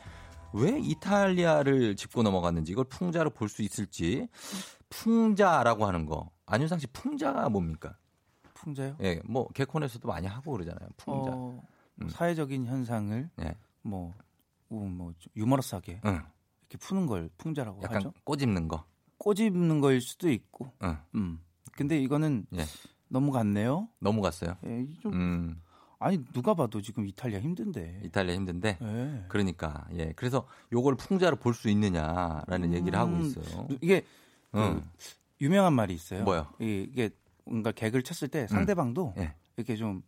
왜 이탈리아를 짚고 넘어갔는지 이걸 풍자로 볼 수 있을지 풍자라고 하는 거 안윤상 씨 풍자가 뭡니까? 풍자요? 예, 뭐 개콘에서도 많이 하고 그러잖아요. 풍자. 어, 음. 사회적인 현상을 예. 뭐, 우- 뭐 유머러스하게 응. 이렇게 푸는 걸 풍자라고 약간 하죠. 꼬집는 거. 꼬집는 거일 수도 있고. 응. 음. 근데 이거는 예. 너무 같네요. 넘어갔어요. 예, 좀 음. 아니 누가 봐도 지금 이탈리아 힘든데. 이탈리아 힘든데 예. 그러니까 예 그래서 요걸 풍자로 볼 수 있느냐라는 얘기를 하고 음, 있어요. 이게 그 응. 유명한 말이 있어요. 뭐요? 이- 이게 뭔가 개그를 쳤을 때 상대방도 예. 이렇게 좀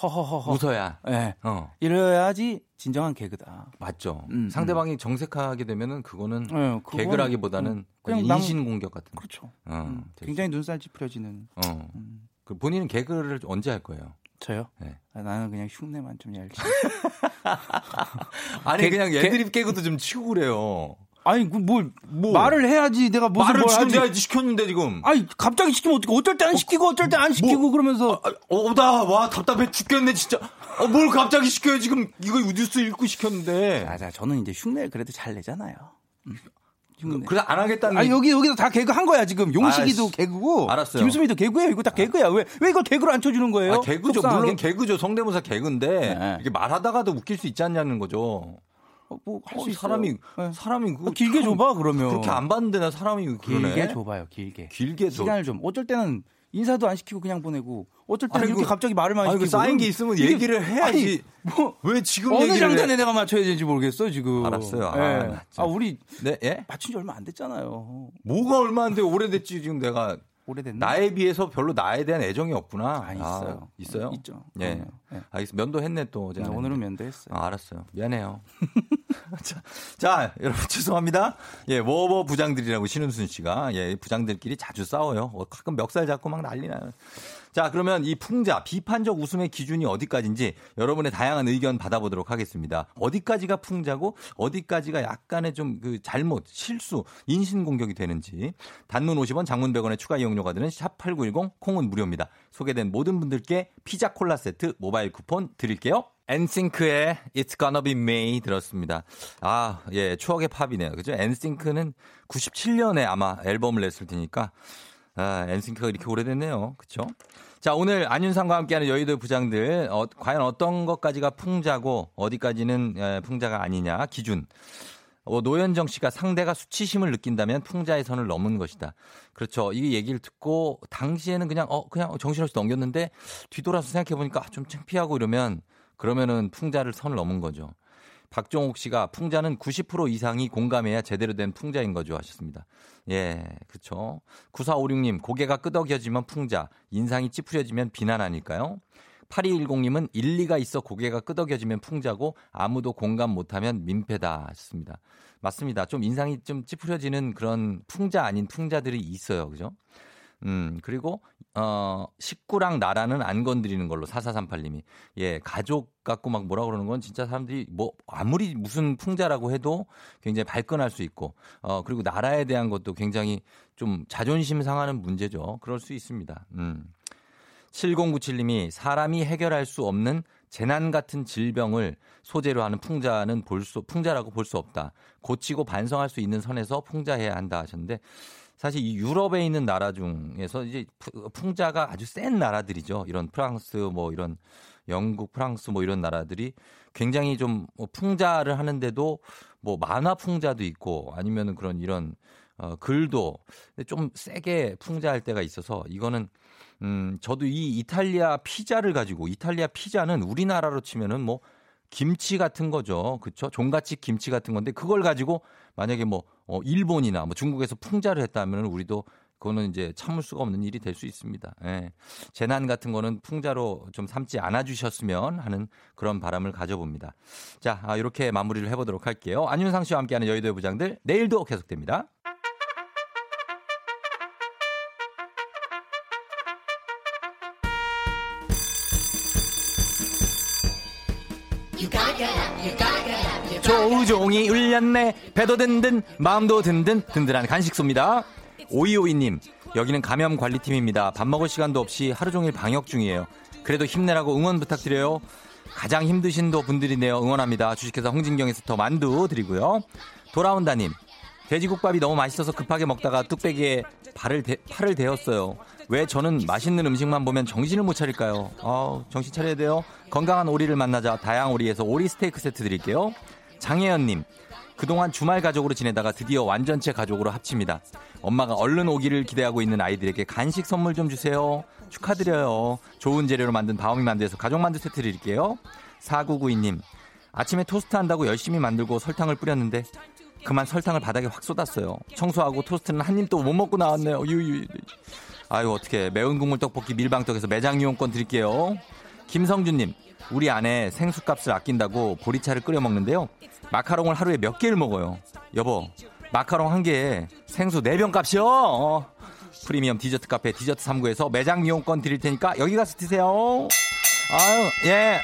허허허허. 웃어야 예. 어 이래야지 진정한 개그다. 맞죠. 음, 상대방이 정색하게 되면은 그거는 예, 그거는- 개그라기보다는 음, 그냥 인신 공격 같은. 그렇죠. 어, 음, 굉장히 눈살 찌푸려지는. 어. 음. 그 본인은 개그를 언제 할 거예요? 저요? 네. 아, 나는 그냥 흉내만 좀 열지. <laughs> 아니 개- 그냥 개- 애드립 개 그도 좀 치고 그래요. 아니 그뭘 뭐. 말을 해야지 내가 무슨 말을. 내가 시켰는데 지금. 아니 갑자기 시키면 어떻게 어쩔 때 안 시키고 어쩔 때 안 시키고 그러면서 어, 나, 와, 답답해 죽겠네, 진짜. 어, 뭘 갑자기 시켜요, 지금. 이거 뉴스 읽고 시켰는데. 아, 자, 저는 이제 흉내를 그래도 잘 내잖아요. 음, 흉내. 그래서 안 하겠다는. 아 여기 여기도 다 개그 한 거야 지금 용식이도 아이씨. 개그고 알았어요. 김수미도 개그예요 이거 다 개그야 왜왜 이걸 개그로 안 쳐주는 거예요? 아, 개그죠. 속상하게? 물론 개그죠. 성대모사 개그인데. 네. 이게 말하다가도 웃길 수 있지 않냐는 거죠. 어, 뭐할 어, 수 있어요. 사람이, 네. 사람이. 그거 아, 길게 참 줘봐 그러면 그렇게 안 봤는데 나 사람이 그러네. 길게 줘봐요 길게 길게 줘. 시간을 좀 어쩔 때는 인사도 안 시키고 그냥 보내고 어쩔 때는 이렇게 그- 갑자기 말을 많이 그 시키고 쌓인 게 있으면 얘기를 해야지. 아니, 뭐왜 지금 어느 얘기를 장단에 해? 내가 맞춰야 되는지 모르겠어 지금 알았어요. 아, 예. 나 아, 우리 네, 예? 맞춘 지 얼마 안 됐잖아요 뭐가 얼마 안 돼. 오래됐지, 지금 내가. 오래됐나? 나에 비해서 별로 나에 대한 애정이 없구나. 아, 있어요. 있어요? 있죠. 예. 예. 알겠습니다. 면도했네 또 어제. 네, 안 오늘은. 면도했어요 아, 알았어요. 미안해요. <laughs> 자, 자, 여러분 죄송합니다. 예, 워버 부장들이라고 신은순 씨가 예, 부장들끼리 자주 싸워요. 어, 가끔 멱살 잡고 막 난리 나요. 자, 그러면 이 풍자 비판적 웃음의 기준이 어디까지인지 여러분의 다양한 의견 받아보도록 하겠습니다. 어디까지가 풍자고 어디까지가 약간의 좀 그 잘못, 실수, 인신 공격이 되는지 단문 50원, 장문 100원의 추가 이용료가 드는 샵8910 콩은 무료입니다. 소개된 모든 분들께 피자 콜라 세트 모바일 쿠폰 드릴게요. 엔싱크의 It's Gonna Be May 들었습니다. 아, 예, 추억의 팝이네요. 그죠? 엔싱크는 97년에 아마 앨범을 냈을 테니까 아, 엔싱크가 이렇게 오래됐네요. 그쵸? 자, 오늘 안윤상과 함께하는 여의도 부장들, 어, 과연 어떤 것까지가 풍자고, 어디까지는 에, 풍자가 아니냐, 기준. 어, 노현정 씨가 상대가 수치심을 느낀다면 풍자의 선을 넘은 것이다. 그렇죠. 이 얘기를 듣고, 당시에는 그냥, 어, 그냥 정신없이 넘겼는데, 뒤돌아서 생각해 보니까 아, 좀 창피하고 이러면, 그러면은 풍자를 선을 넘은 거죠. 박종옥 씨가 풍자는 90% 이상이 공감해야 제대로 된 풍자인 거죠 하셨습니다. 예, 그렇죠. 9456님 고개가 끄덕여지면 풍자, 인상이 찌푸려지면 비난 아닐까요? 8210님은 일리가 있어 고개가 끄덕여지면 풍자고 아무도 공감 못하면 민폐다 하셨습니다. 맞습니다. 좀 인상이 좀 찌푸려지는 그런 풍자 아닌 풍자들이 있어요. 그죠? 음, 그리고, 어, 식구랑 나라는 안 건드리는 걸로 4438님이. 예, 가족 갖고 막 뭐라 그러는 건 진짜 사람들이 뭐 아무리 무슨 풍자라고 해도 굉장히 발끈할 수 있고, 어, 그리고 나라에 대한 것도 굉장히 좀 자존심 상하는 문제죠. 그럴 수 있습니다. 음. 7097님이 사람이 해결할 수 없는 재난 같은 질병을 소재로 하는 풍자는 볼 수, 풍자라고 볼 수 없다. 고치고 반성할 수 있는 선에서 풍자해야 한다 하셨는데 사실 이 유럽에 있는 나라 중에서 이제 푸- 풍자가 아주 센 나라들이죠. 이런 프랑스 뭐 이런 영국, 프랑스 뭐 이런 나라들이 굉장히 좀뭐 풍자를 하는데도 뭐 만화 풍자도 있고 아니면은 그런 이런 어, 글도 좀 세게 풍자할 때가 있어서 이거는 음, 저도 이 이탈리아 피자를 가지고 이탈리아 피자는 우리나라로 치면은 뭐 김치 같은 거죠. 그쵸? 종갓집 김치 같은 건데 그걸 가지고 만약에 뭐 어, 일본이나 뭐 중국에서 풍자를 했다면 우리도 그거는 이제 참을 수가 없는 일이 될 수 있습니다. 예. 재난 같은 거는 풍자로 좀 삼지 않아 주셨으면 하는 그런 바람을 가져봅니다. 자, 아, 이렇게 마무리를 해보도록 할게요. 안윤상 씨와 함께하는 여의도의 부장들 내일도 계속됩니다. 조우종이 울렸네 배도 든든 마음도 든든 든든한 간식소입니다 오이오이님 여기는 감염 관리팀입니다 밥 먹을 시간도 없이 하루 종일 방역 중이에요 그래도 힘내라고 응원 부탁드려요 가장 힘드신 도 분들이네요 응원합니다 주식회사 홍진경에서 더 만두 드리고요 돌아온다님 돼지국밥이 너무 맛있어서 급하게 먹다가 뚝배기에 발을 대, 팔을 대었어요. 왜 저는 맛있는 음식만 보면 정신을 못 차릴까요? 아, 정신 차려야 돼요. 건강한 오리를 만나자 다양 오리에서 오리 스테이크 세트 드릴게요. 장혜연님, 그동안 주말 가족으로 지내다가 드디어 완전체 가족으로 합칩니다. 엄마가 얼른 오기를 기대하고 있는 아이들에게 간식 선물 좀 주세요. 축하드려요. 좋은 재료로 만든 바오미 만두에서 가족 만두 세트 드릴게요. 4992님, 아침에 토스트 한다고 열심히 만들고 설탕을 뿌렸는데 그만 설탕을 바닥에 확 쏟았어요. 청소하고 토스트는 한 입도 못 먹고 나왔네요. 유유. 아유 어떻게 매운 국물 떡볶이 밀방떡에서 매장 이용권 드릴게요. 김성준님 우리 아내 생수값을 아낀다고 보리차를 끓여 먹는데요. 마카롱을 하루에 몇 개를 먹어요. 여보 마카롱 한 개에 생수 4병 값이요. 어. 프리미엄 디저트 카페 디저트 3구에서 매장 이용권 드릴 테니까 여기 가서 드세요. 아유, 예.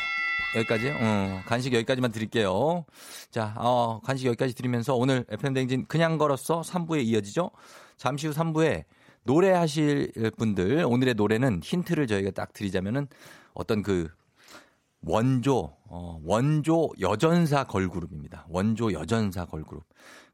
여기까지. 어, 간식 여기까지만 드릴게요. 자, 어, 간식 여기까지 드리면서 오늘 FM댕진 그냥 걸었어 3부에 이어지죠. 잠시 후 3부에 노래하실 분들 오늘의 노래는 힌트를 저희가 딱 드리자면은 어떤 그 원조 어, 원조 여전사 걸그룹입니다. 원조 여전사 걸그룹.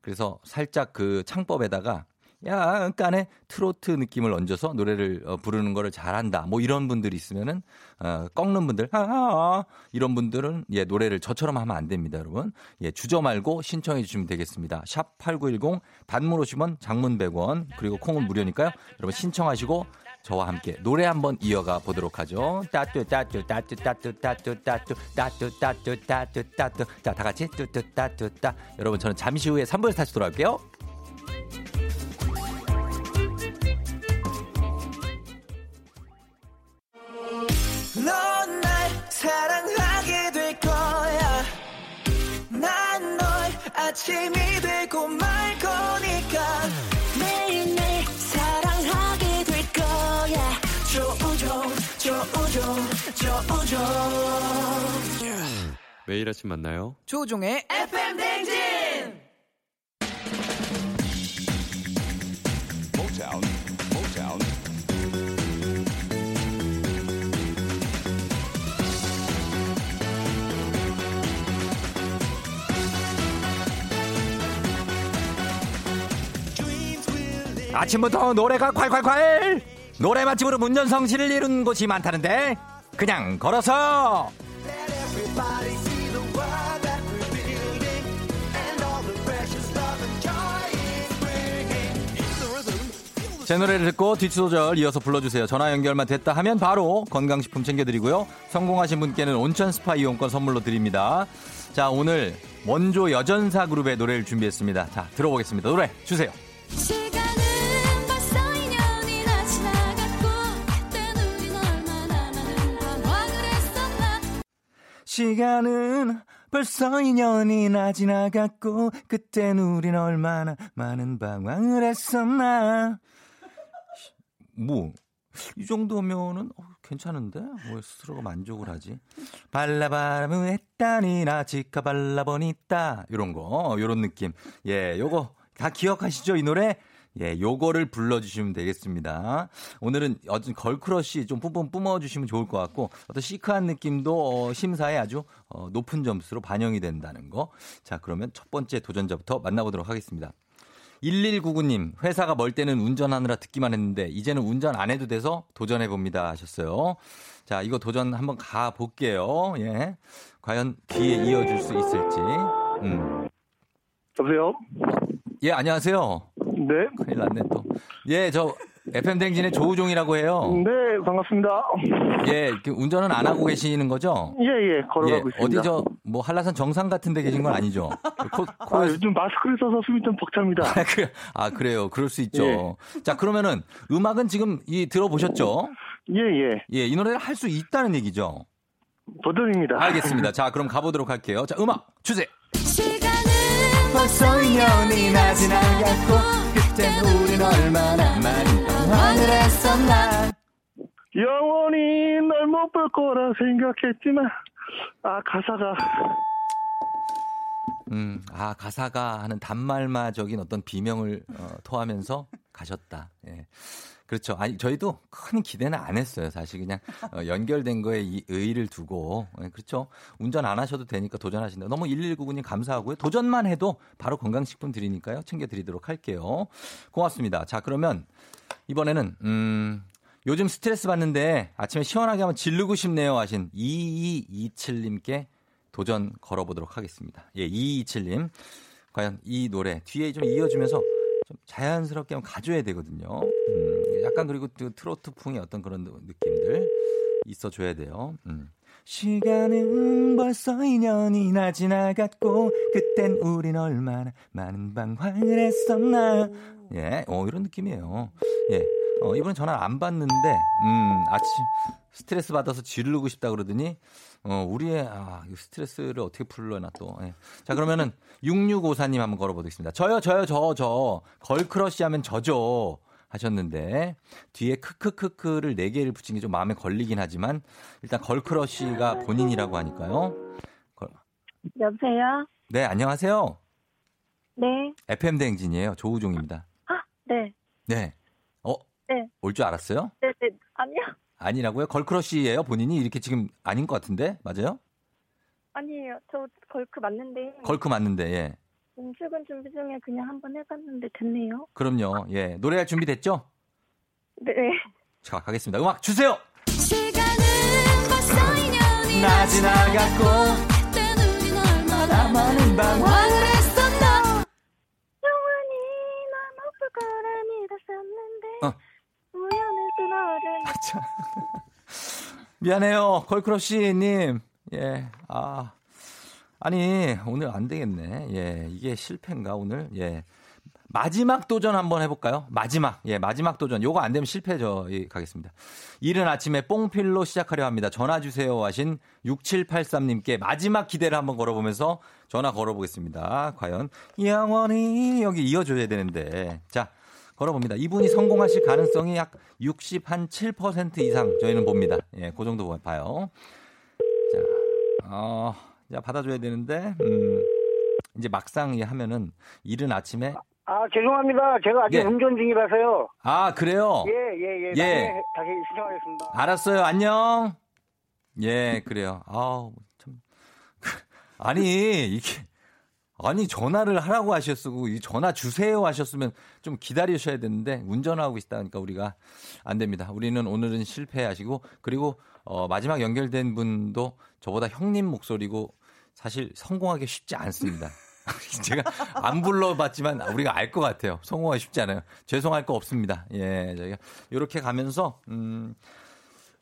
그래서 살짝 그 창법에다가 약간의 트로트 느낌을 얹어서 노래를 어, 부르는 거를 잘한다. 뭐 이런 분들이 있으면은 어, 꺾는 분들, 아, 아, 아, 이런 분들은 예 노래를 저처럼 하면 안 됩니다, 여러분. 예 주저 말고 신청해 주시면 되겠습니다. 샵 #8910 단문 50원, 장문 100원 그리고 콩은 무료니까요. 여러분 신청하시고 저와 함께 노래 한번 이어가 보도록 하죠. 따뚜 따뚜 따뚜 따뚜 따뚜 따뚜 따뚜 따뚜 따뚜 따뚜 자다 같이 뚜뚜 따뚜 따 여러분 저는 잠시 후에 3부에서 다시 돌아올게요. 아침이 되고 말거 매일 아침 만나요. 조종의 FM 댕진! 아침부터 노래가 콸콸콸 노래 맛집으로 문전 성시를 이룬 곳이 많다는데 그냥 걸어서 제 노래를 듣고 뒷소절 이어서 불러주세요. 전화 연결만 됐다 하면 바로 건강식품 챙겨드리고요. 성공하신 분께는 온천 스파 이용권 선물로 드립니다. 자 오늘 원조 여전사 그룹의 노래를 준비했습니다. 자 들어보겠습니다. 노래 주세요. 시간은 벌써 2년이나 지나갔고 그땐 우린 얼마나 많은 방황을 했었나 시간은 벌써 2년이나 지나갔고 그땐 우린 얼마나 많은 방황을 했었나 뭐이 정도면은 어, 괜찮은데? 왜 스스로가 만족을 하지. 발라바람을 했다니 나 지카 발라보니 있다. 이런 거. 요런 느낌. 예 요거. 다 기억하시죠 이 노래? 예, 요거를 불러주시면 되겠습니다. 오늘은 어떤 걸크러쉬 좀 뿜뿜 뿜어주시면 좋을 것 같고, 어떤 시크한 느낌도 어, 심사에 아주 어, 높은 점수로 반영이 된다는 거. 자, 그러면 첫 번째 도전자부터 만나보도록 하겠습니다. 1199님, 회사가 멀 때는 운전하느라 듣기만 했는데, 이제는 운전 안 해도 돼서 도전해봅니다. 하셨어요. 자, 이거 도전 한번 가볼게요. 예. 과연 귀에 이어줄 수 있을지. 음. 여보세요? 예, 안녕하세요. 네. 큰일 났네 또. 예, 저 FM 댕진의 조우종이라고 해요. 네, 반갑습니다. 예, 그 운전은 안 하고 계시는 거죠? 예, 예, 걸어가고 예, 있습니다. 어디 저 뭐 한라산 정상 같은 데 계신 건 아니죠? 코, 아, 코에 요즘 마스크를 써서 숨이 좀 벅찹니다. 아, 그, 아, 그래요. 그럴 수 있죠. 자, 그러면은 음악은 지금 이 들어보셨죠? 예, 예. 예, 이 노래를 할 수 있다는 얘기죠. 버전입니다. 알겠습니다. 자, 그럼 가보도록 할게요. 자, 음악 주세요. 시간은 벌써 2년이나 지나갔고 그땐 우린 얼마나 많은 방황을 했었나 영원히 널 못 볼 거라 생각했지만, 아, 가사가. 음, 아, 가사가 하는 단말마적인 어떤 비명을 어, 토하면서 가셨다. 예. 그렇죠. 아니, 저희도 큰 기대는 안 했어요. 사실 그냥 어, 연결된 거에 이 의의를 두고. 예, 그렇죠. 운전 안 하셔도 되니까 도전하신다. 너무 1199님 감사하고요. 도전만 해도 바로 건강식품 드리니까요. 챙겨드리도록 할게요. 고맙습니다. 자, 그러면 이번에는, 음, 요즘 스트레스 받는데 아침에 시원하게 한번 지르고 싶네요 하신 2227님께 도전 걸어보도록 하겠습니다. 예, 2227님. 과연 이 노래 뒤에 좀 이어주면서 좀 자연스럽게 한번 가줘야 되거든요. 음, 약간 그리고 또 트로트풍의 어떤 그런 느낌들 있어줘야 돼요. 음. 시간은 벌써 2년이나 지나갔고 그땐 우린 얼마나 많은 방황을 했었나 예, 어 이런 느낌이에요. 예, 어 이번엔 전화 안 받는데 음 아침 스트레스 받아서 지르고 싶다 그러더니 어 우리의 아이 스트레스를 어떻게 풀려나 또. 예. 자 그러면은 6654님 한번 걸어보겠습니다. 저요 저요 저저 girl crush 하면 저죠 하셨는데 뒤에 크크크크를 네 개를 붙인 게 좀 마음에 걸리긴 하지만 일단 girl crush가 본인이라고 하니까요. 걸- 여보세요? 네, 안녕하세요. 네. FM 대행진이에요. 조우종입니다. 네. 네. 어? 네. 올 줄 알았어요? 네, 네. 아니요. 아니라고요? 걸크러쉬예요, 본인이? 이렇게 지금 아닌 것 같은데? 맞아요? 아니에요. 저 걸크 맞는데. 걸크 맞는데, 예. 음, 출근 준비 중에 그냥 한번 해봤는데 됐네요. 그럼요. 예. 노래할 준비 됐죠? 네. 자, 가겠습니다. 음악 주세요! 시간은 벌써 2년이 나 지나갔고, 그땐 우린 얼마나 많은 방황을 했었나 영원히 난 없을 거라 믿었었는데. 어. 우연히 또 너를. 참. <laughs> 미안해요. 걸크러쉬님. 예. 아. 아니, 오늘 안 되겠네. 예. 이게 실패인가, 오늘? 예. 마지막 도전 한번 해볼까요? 마지막. 예, 마지막 도전. 요거 안 되면 실패죠. 예, 가겠습니다. 이른 아침에 뽕필로 시작하려 합니다. 전화 주세요 하신 6783님께 마지막 기대를 한번 걸어보면서 전화 걸어보겠습니다. 과연 영원히 여기 이어줘야 되는데. 자, 걸어봅니다. 이분이 성공하실 가능성이 약 60, 한 7% 이상 저희는 봅니다. 예, 그 정도 봐요. 자, 어, 자, 받아줘야 되는데, 음, 이제 막상 이 하면은 이른 아침에, 아, 죄송합니다. 제가 아직 예. 운전 중이라서요. 아, 그래요? 예, 예, 예. 예. 나중에 다시 신청하겠습니다. 알았어요. 안녕. 예, 그래요. 아우, 참. <laughs> 아니, 이게, 아니, 전화를 하라고 하셨고, 이 전화 주세요 하셨으면 좀 기다리셔야 되는데, 운전하고 있다 보니까 우리가 안 됩니다. 우리는 오늘은 실패하시고, 그리고, 어, 마지막 연결된 분도 저보다 형님 목소리고, 사실 성공하기 쉽지 않습니다. <laughs> 제가 안 불러봤지만 우리가 알 것 같아요. 성공하기 쉽지 않아요. 죄송할 거 없습니다. 예, 저희가 이렇게 가면서 음,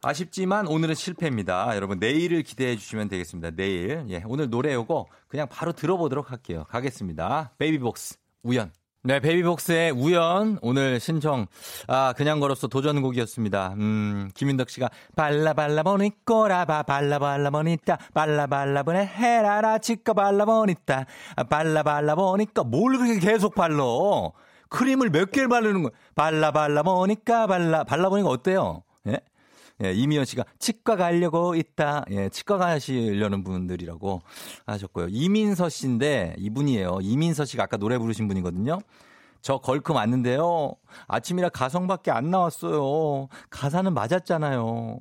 아쉽지만 오늘은 실패입니다. 여러분 내일을 기대해 주시면 되겠습니다. 내일 예, 오늘 노래 요거 그냥 바로 들어보도록 할게요. 가겠습니다. 베이비복스 우연. 네, 베이비복스의 우연 오늘 신청 아 그냥 걸었어 도전곡이었습니다. 음 김윤덕 씨가 발라 발라 보니 꼬라바 발라 발라 보니따 발라 발라 보네 헤라라 치까 발라 보니따 아, 발라 발라 보니까 뭘 그렇게 계속 발러 크림을 몇 개를 바르는 거 발라 발라 보니까 발라 발라 보니까 어때요? 예? 예, 이미연 씨가 치과 가려고 있다. 예, 치과 가시려는 분들이라고 하셨고요. 이민서 씨인데 이분이에요. 이민서 씨가 아까 노래 부르신 분이거든요. 저 걸크 맞는데요. 아침이라 가성밖에 안 나왔어요. 가사는 맞았잖아요.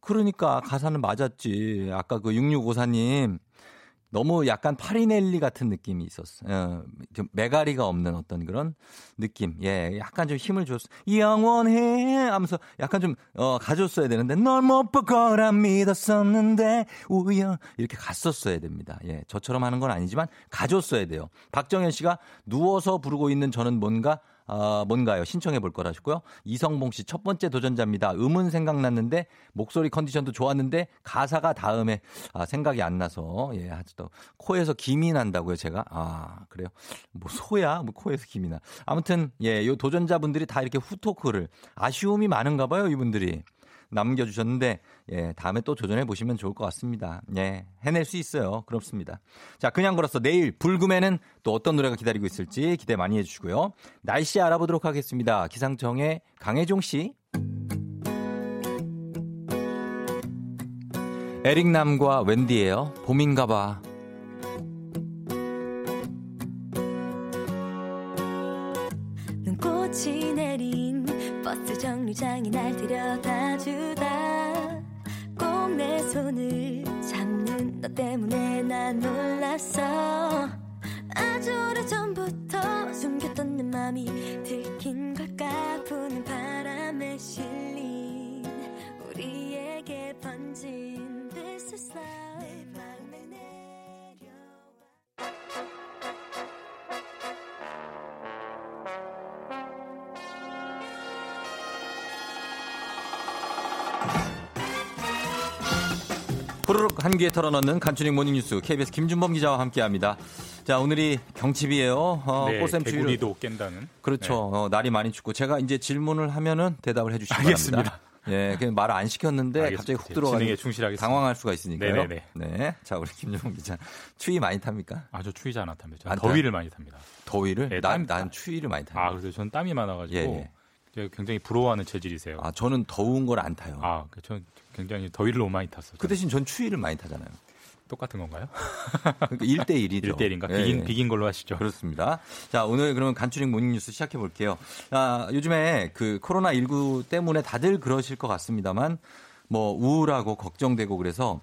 그러니까 가사는 맞았지. 아까 그 6654님 너무 약간 파리넬리 같은 느낌이 있었어. 요 좀 메가리가 없는 어떤 그런 느낌. 예, 약간 좀 힘을 줬어. 영원해 하면서 약간 좀 어, 가줬어야 되는데 널 못 볼 거라 믿었었는데 우연 이렇게 갔었어야 됩니다. 예, 저처럼 하는 건 아니지만 가줬어야 돼요. 박정현 씨가 누워서 부르고 있는 저는 뭔가 아, 뭔가요? 신청해 볼 거라셨고요. 이성봉 씨 첫 번째 도전자입니다. 음은 생각났는데 목소리 컨디션도 좋았는데 가사가 다음에 아, 생각이 안 나서 예, 또 코에서 김이 난다고요, 제가. 아, 그래요. 뭐 소야? 뭐 코에서 김이 나. 아무튼 예, 요 도전자분들이 다 이렇게 후토크를 아쉬움이 많은가 봐요, 이분들이. 남겨주셨는데, 예, 다음에 또 도전해 보시면 좋을 것 같습니다. 예, 해낼 수 있어요. 그렇습니다. 자, 그냥 걸었어. 내일 불금에는 또 어떤 노래가 기다리고 있을지 기대 많이 해주시고요. 날씨 알아보도록 하겠습니다. 기상청의 강혜종 씨. 에릭남과 웬디예요. 봄인가 봐. 때문에 난 놀랐어. 아주 오래전부터 숨겼던 내 맘이 들킨 걸까? 부는 바람에 실린 우리에게 번진 This is love 후루룩 한 귀에 털어넣는 간추린 모닝뉴스 KBS 김준범 기자와 함께합니다. 자 오늘이 경칩이에요. 어, 네, 꽃샘 추위를 개구리도 깬다는. 그렇죠. 어, 날이 많이 춥고 제가 이제 질문을 하면은 대답을 해주시기. 바랍니다. 예, 그냥 말을 안 시켰는데 알겠습니다. 갑자기 훅제 들어가서. 당황할 수가 있으니까요. 네네네. 네, 자 우리 김준범 기자 추위 많이 탑니까? 아주 추위지 않았답니다. 안 더위를 타요? 많이 탑니다. 더위를? 네, 난, 땀- 난 추위를 많이 탑니다. 아, 그래서 저는 땀이 많아가지고 예, 예. 굉장히 부러워하는 체질이세요. 아, 저는 더운 걸 안 타요. 아, 그 저는 굉장히 더위를 너무 많이 탔어요. 그 대신 전 추위를 많이 타잖아요. 똑같은 건가요? 그러니까 1대1이죠. 1대1인가? <laughs> 비긴, 비긴 걸로 하시죠. 그렇습니다. 자, 오늘 그러면 간추린 모닝뉴스 시작해 볼게요. 아, 요즘에 그 코로나19 때문에 다들 그러실 것 같습니다만 뭐 우울하고 걱정되고 그래서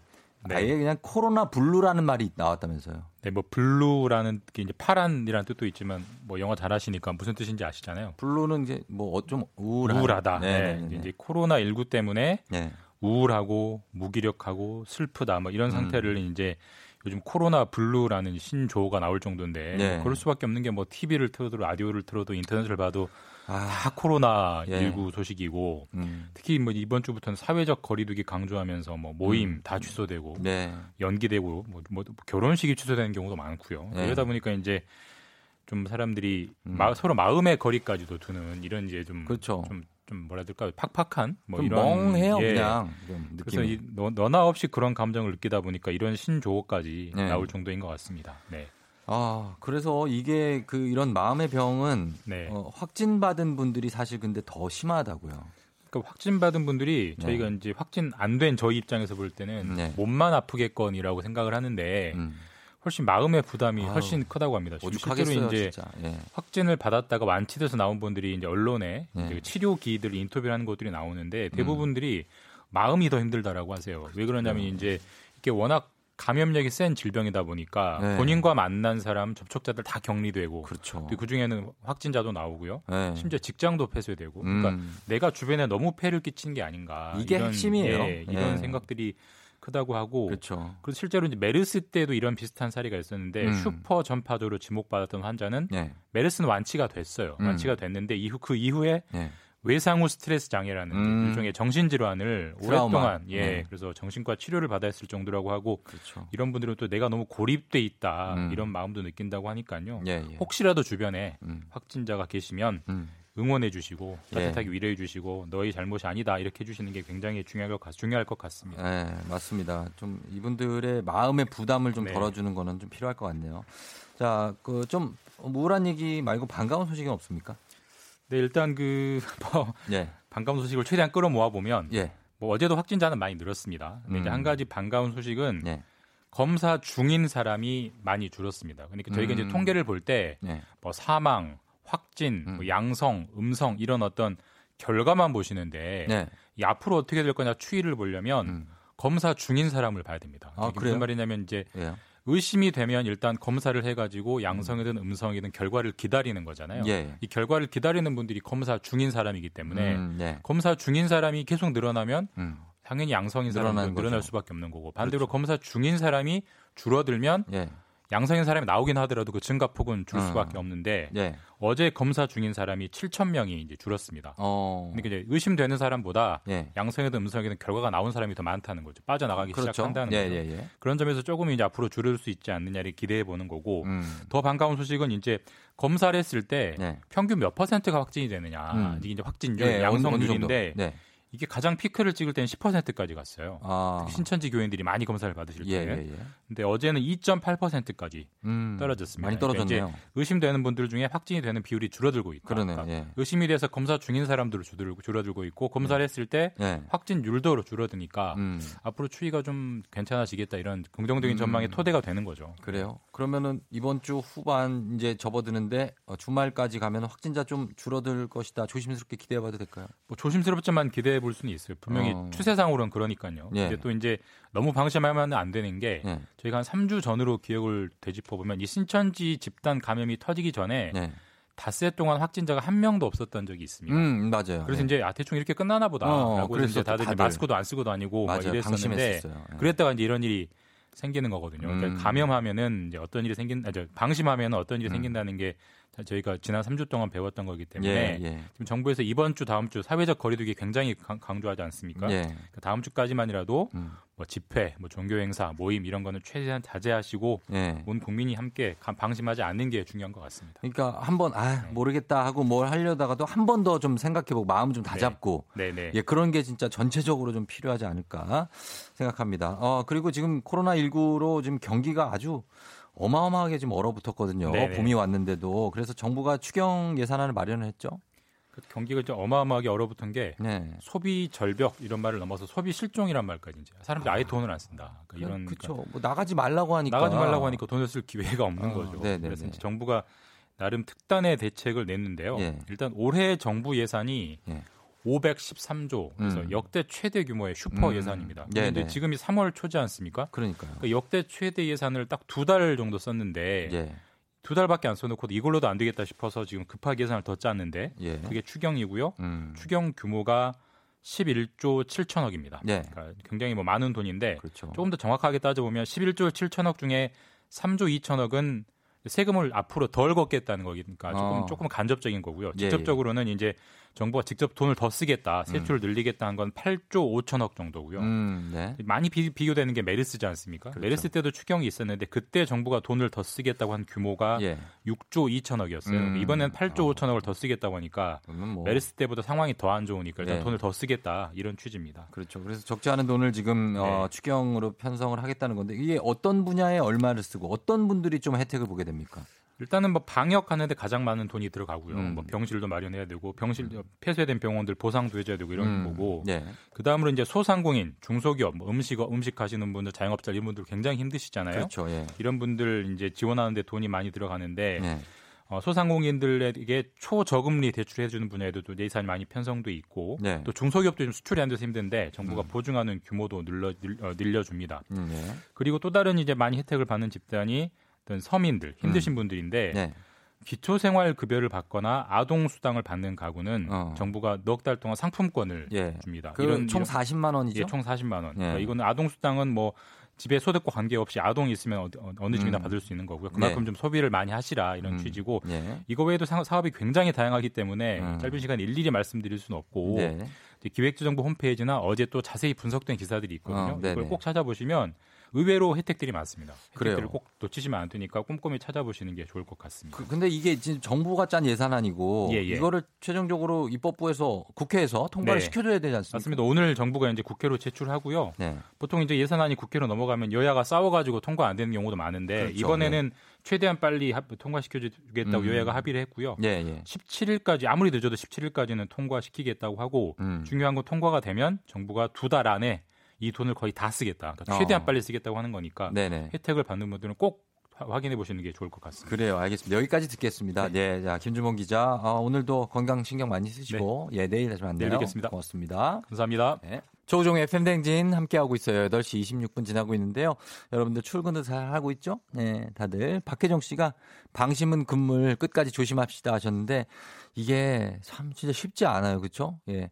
네. 아예 그냥 코로나 블루라는 말이 나왔다면서요. 네, 뭐 blue라는 게 이제 파란이라는 뜻도 있지만 뭐 영어 잘하시니까 무슨 뜻인지 아시잖아요. blue는 이제 뭐 좀 우울한. 우울하다. 네, 네, 네, 네. 이제 코로나 19 때문에 네. 우울하고 무기력하고 슬프다 뭐 이런 상태를 음. 이제 요즘 코로나 블루라는 신조어가 나올 정도인데 네. 그럴 수밖에 없는 게 뭐 TV를 틀어도 라디오를 틀어도 인터넷을 봐도 아, 다 코로나 예. 19 소식이고 음. 특히 뭐 이번 주부터는 사회적 거리두기 강조하면서 뭐 모임 음. 다 취소되고 네. 연기되고 뭐, 뭐 결혼식이 취소되는 경우도 많고요. 네. 이러다 보니까 이제 좀 사람들이 음. 마- 서로 마음의 거리까지도 두는 이런 이제 좀 그렇죠. 좀, 좀 뭐라 해야 될까 팍팍한 뭐좀 이런 멍해요, 예. 그냥. 좀 그래서. 이 너, 너나 없이 그런 감정을 느끼다 보니까 이런 신조어까지 네. 나올 정도인 것 같습니다. 네. 아, 그래서 이게 그 이런 마음의 병은 네. 어, 확진받은 분들이 사실 근데 더 심하다고요. 그러니까 확진 받은 분들이 네. 저희가 이제 확진 안 된 저희 입장에서 볼 때는 네. 몸만 아프겠거니라고 생각을 하는데 음. 훨씬 마음의 부담이 아우, 훨씬 크다고 합니다. 실제로 이제. 예. 확진을 받았다가 완치돼서 나온 분들이 이제 언론에 네. 이제 치료 기들 인터뷰를 하는 것들이 나오는데 음. 대부분들이 마음이 더 힘들다라고 하세요. 왜 그러냐면 이제 이게 워낙 감염력이 센 질병이다 보니까 네. 본인과 만난 사람 접촉자들 다 격리되고 그렇죠. 그 중에는 확진자도 나오고요. 네. 심지어 직장도 폐쇄되고 그러니까 음. 내가 주변에 너무 폐를 끼친 게 아닌가 이게 이런, 핵심이에요. 예, 이런 예. 생각들이 크다고 하고 그렇죠. 그리고 실제로 이제 메르스 때도 이런 비슷한 사례가 있었는데 음. 슈퍼 전파자로 지목받았던 환자는 네. 메르스는 완치가 됐어요. 음. 완치가 됐는데 이후 그 이후에 네. 외상후 스트레스 장애라는 음. 일종의 정신 질환을. 오랫동안 예 네. 그래서 정신과 치료를 했을 정도라고 하고 그렇죠. 이런 분들은 또 내가 너무 고립돼 있다 음. 이런 마음도 느낀다고 하니까요. 예, 예. 혹시라도 주변에 음. 확진자가 계시면 음. 응원해 주시고 예. 따뜻하게 위로해 주시고 너희 잘못이 아니다 이렇게 해 주시는 게 굉장히 중요할 것, 같, 중요할 것 같습니다. 네, 맞습니다. 좀 이분들의 마음의 부담을 좀 네. 덜어주는 거는 좀 필요할 것 같네요. 자, 그 좀 우울한 얘기 말고 반가운 소식은 없습니까? 네 일단 그 <laughs> 뭐, 예, 반가운 소식을 최대한 끌어모아 보면 예, 뭐 어제도 확진자는 많이 늘었습니다. 근데 이제 음. 한 가지 반가운 소식은 예, 검사 중인 사람이 많이 줄었습니다. 그러니까 저희가 음. 이제 통계를 볼때뭐 예. 사망, 확진, 음. 뭐 양성, 음성 이런 어떤 결과만 보시는데 네. 이 앞으로 어떻게 될 거냐 추이를 보려면 음. 검사 중인 사람을 봐야 됩니다. 아? 무슨 말이냐면 이제 예. 의심이 되면 일단 검사를 해가지고 양성이든 음성이든 결과를 기다리는 거잖아요. 예. 이 결과를 기다리는 분들이 검사 중인 사람이기 때문에 음, 네. 검사 중인 사람이 계속 늘어나면 음, 당연히 양성인 늘어나는 늘어날 거죠. 수밖에 없는 거고 반대로 그렇죠. 검사 중인 사람이 줄어들면 예, 양성인 사람이 나오긴 하더라도 그 증가폭은 줄 어. 수밖에 없는데 예. 어제 검사 중인 사람이 7천 명이 이제 줄었습니다. 어, 그러니까 이제 의심되는 사람보다 예. 양성이든 음성이든 결과가 나온 사람이 더 많다는 거죠. 빠져나가기 그렇죠. 시작한다는 예, 거죠. 예, 예. 그런 점에서 조금 이제 앞으로 줄을 수 있지 않느냐를 기대해 보는 거고 음, 더 반가운 소식은 이제 검사를 했을 때 네. 평균 몇 퍼센트가 확진이 되느냐 음. 이게 이제 확진율 예? 양성률인데 네. 이게 가장 피크를 찍을 때는 10%까지 갔어요. 아, 신천지 교인들이 많이 검사를 받으실 때. 예, 예, 예. 근데 어제는 2.8%까지 음, 떨어졌습니다. 많이 그러니까 떨어졌네요. 이제 의심되는 분들 중에 확진이 되는 비율이 줄어들고 있다. 그러네, 그러니까 예. 의심이 돼서 검사 중인 사람들을 줄어들고, 줄어들고 있고 검사를 했을 때 예. 확진율도 줄어드니까 음, 앞으로 추이가 좀 괜찮아지겠다 이런 긍정적인 음. 전망의 토대가 되는 거죠. 그래요. 그러면은 이번 주 후반 이제 접어드는데 어, 주말까지 가면 확진자 좀 줄어들 것이다. 조심스럽게 기대해봐도 될까요? 뭐 조심스럽지만 기대해 볼 수는 있어요. 분명히 어. 추세상으로는 그러니까요. 예. 근데 또 이제 너무 방심하면 안 되는 게 예. 저희가 한 3주 전으로 기억을 되짚어 보면 이 신천지 집단 감염이 터지기 전에 네. 닷새 동안 확진자가 한 명도 없었던 적이 있습니다. 음, 맞아요. 그래서 예. 이제 아 대충 이렇게 끝나나 어, 보다라고 이제 다들, 다들. 마스크도 안 쓰고 다니고 막 맞아요. 이랬었는데 방심했었어요. 예. 그랬다가 이제 이런 일이 생기는 거거든요. 그러니까 음. 감염하면은 이제 어떤 일이 생긴, 아, 저 방심하면 어떤 일이 음. 생긴다는 게 저희가 지난 3주 동안 배웠던 거기 때문에 예, 예. 지금 정부에서 이번 주 다음 주 사회적 거리두기 굉장히 강- 강조하지 않습니까? 예. 그러니까 다음 주까지만이라도 음. 뭐 집회, 뭐 종교 행사, 모임 이런 거는 최대한 자제하시고 예. 온 국민이 함께 감- 방심하지 않는 게 중요한 것 같습니다. 그러니까 한번 아 네. 모르겠다 하고 뭘 하려다가도 한 번 더 좀 생각해보고 마음 좀 다잡고 네, 네. 예 그런 게 진짜 전체적으로 좀 필요하지 않을까 생각합니다. 어 그리고 지금 코로나 19로 지금 경기가 아주 어마어마하게 지금 얼어붙었거든요. 네네. 봄이 왔는데도 그래서 정부가 추경 예산안을 마련을 했죠. 경기가 좀 어마어마하게 얼어붙은 게 네. 소비 절벽 이런 말을 넘어서 소비 실종이란 말까지 이제 사람들이 아예 돈을 안 쓴다. 그러니까 이런 그렇죠. 뭐 나가지 말라고 하니까 나가지 말라고 하니까 돈을 쓸 기회가 없는 어, 거죠. 네네네. 그래서 이제 정부가 나름 특단의 대책을 냈는데요. 예. 일단 올해 정부 예산이 예. 513조 그래서 음. 역대 최대 규모의 슈퍼 음. 예산입니다. 네네. 그런데 지금이 3월 초지 않습니까? 그러니까요. 그 역대 최대 예산을 딱 두 달 정도 썼는데 예. 두 달밖에 안 써놓고 이걸로도 안 되겠다 싶어서 지금 급하게 예산을 더 짰는데 예. 그게 추경이고요. 음. 추경 규모가 11조 7천억입니다. 네. 그러니까 굉장히 뭐 많은 돈인데 그렇죠. 조금 더 정확하게 따져보면 11조 7천억 중에 3조 2천억은 세금을 앞으로 덜 걷겠다는 거니까 조금 어. 조금 간접적인 거고요. 예, 직접적으로는 이제 정부가 직접 돈을 더 쓰겠다, 세출을 늘리겠다 한 건 8조 5천억 정도고요. 음, 네. 많이 비, 비교되는 게 메르스지 않습니까? 그렇죠. 메르스 때도 추경이 있었는데 그때 정부가 돈을 더 쓰겠다고 한 규모가 예. 6조 2천억이었어요. 음. 이번엔 8조 5천억을 더 쓰겠다고 하니까 뭐 메르스 때보다 상황이 더 안 좋으니까 일단 예. 돈을 더 쓰겠다 이런 취지입니다. 그렇죠. 그래서 적지 않은 돈을 지금 네. 어, 추경으로 편성을 하겠다는 건데 이게 어떤 분야에 얼마를 쓰고 어떤 분들이 좀 혜택을 보게 됩니까? 일단은 뭐 방역하는데 가장 많은 돈이 들어가고요. 음. 뭐 병실도 마련해야 되고 병실 폐쇄된 병원들 보상도 해줘야 되고 이런 음. 거고. 예. 그 다음으로 이제 소상공인, 중소기업, 뭐 음식 음식 하시는 분들, 자영업자 이런 분들 굉장히 힘드시잖아요. 그렇죠. 예. 이런 분들 이제 지원하는데 돈이 많이 들어가는데 예. 어, 소상공인들에게 초저금리 대출해주는 분야에도 또 예산이 많이 편성돼 있고 네. 또 중소기업도 좀 수출이 안 돼서 힘든데 정부가 음. 보증하는 규모도 늘려, 늘, 어, 늘려줍니다. 음, 예. 그리고 또 다른 이제 많이 혜택을 받는 집단이 어떤 서민들 힘드신 분들인데 네. 기초생활급여를 받거나 아동수당을 받는 가구는 어. 정부가 넉 달 동안 상품권을 예. 줍니다. 그총 40만 원이죠? 예, 총 40만 원. 예. 그러니까 이거는 아동수당은 뭐 집에 소득과 관계없이 아동이 있으면 어, 어느 집이나 음. 받을 수 있는 거고요. 그만큼 네. 좀 소비를 많이 하시라 이런 음. 취지고 예. 이거 외에도 사- 사업이 굉장히 다양하기 때문에 음. 짧은 시간에 일일이 말씀드릴 수는 없고 네. 기획재정부 홈페이지나 어제 또 자세히 분석된 기사들이 있거든요. 어. 이걸 꼭 찾아보시면 의외로 혜택들이 많습니다. 혜택들을 그래요. 꼭 놓치시면 안 되니까 꼼꼼히 찾아보시는 게 좋을 것 같습니다. 그, 근데 이게 지금 정부가 짠 예산안이고 예, 예. 이거를 최종적으로 입법부에서 국회에서 통과를 네. 시켜줘야 되지 않습니까? 맞습니다. 오늘 정부가 이제 국회로 제출하고요. 네. 보통 이제 예산안이 국회로 넘어가면 여야가 싸워가지고 통과 안 되는 경우도 많은데 그렇죠. 이번에는 최대한 빨리 합- 통과시켜주겠다고 음. 여야가 합의를 했고요. 예, 예. 17일까지 아무리 늦어도 17일까지는 통과시키겠다고 하고 음. 중요한 건 통과가 되면 정부가 두 달 안에 이 돈을 거의 다 쓰겠다. 그러니까 최대한 어. 빨리 쓰겠다고 하는 거니까 네네. 혜택을 받는 분들은 꼭 화- 확인해 보시는 게 좋을 것 같습니다. 그래요. 알겠습니다. 여기까지 듣겠습니다. 네. 자, 김주mon 기자. 어, 오늘도 건강 신경 많이 쓰시고, 예, 내일 다시 만나요. 내일 뵙겠습니다. 고맙습니다. 감사합니다. 네. 조우종의 FM댕진 함께하고 있어요. 8시 26분 지나고 있는데요. 여러분들 출근도 잘 하고 있죠? 네, 다들. 박혜정 씨가 방심은 금물 끝까지 조심합시다 하셨는데, 이게 참 진짜 쉽지 않아요. 그쵸? 예.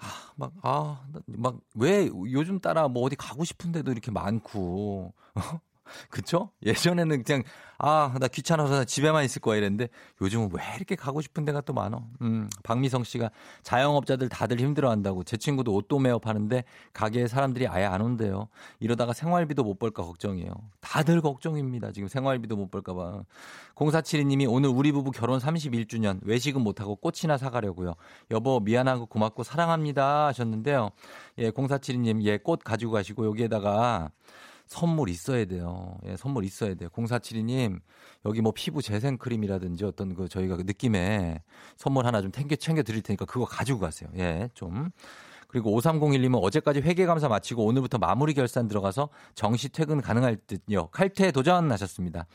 아, 막, 아, 막, 왜 요즘 따라 뭐 어디 가고 싶은데도 이렇게 많고, <laughs> 그쵸? 예전에는 그냥, 아, 나 귀찮아서 나 집에만 있을 거야 이랬는데 요즘은 왜 이렇게 가고 싶은 데가 또 많어? 음, 박미성 씨가 자영업자들 다들 힘들어 한다고 제 친구도 옷도 매업 하는데 가게에 사람들이 아예 안 온대요. 이러다가 생활비도 못 벌까 걱정이에요. 다들 걱정입니다. 지금 생활비도 못 벌까봐. 0472님이 오늘 우리 부부 결혼 31주년 외식은 못하고 꽃이나 사가려고요. 여보 미안하고 고맙고 사랑합니다 하셨는데요. 예, 0472님 예, 꽃 가지고 가시고 여기에다가 선물 있어야 돼요. 예, 선물 있어야 돼요. 0472님, 여기 뭐 피부 재생 크림이라든지 어떤 그 저희가 그 느낌에 선물 하나 좀 챙겨, 챙겨 드릴 테니까 그거 가지고 가세요. 예, 좀. 그리고 5301님은 어제까지 회계감사 마치고 오늘부터 마무리 결산 들어가서 정시 퇴근 가능할 듯요. 칼퇴 도전하셨습니다.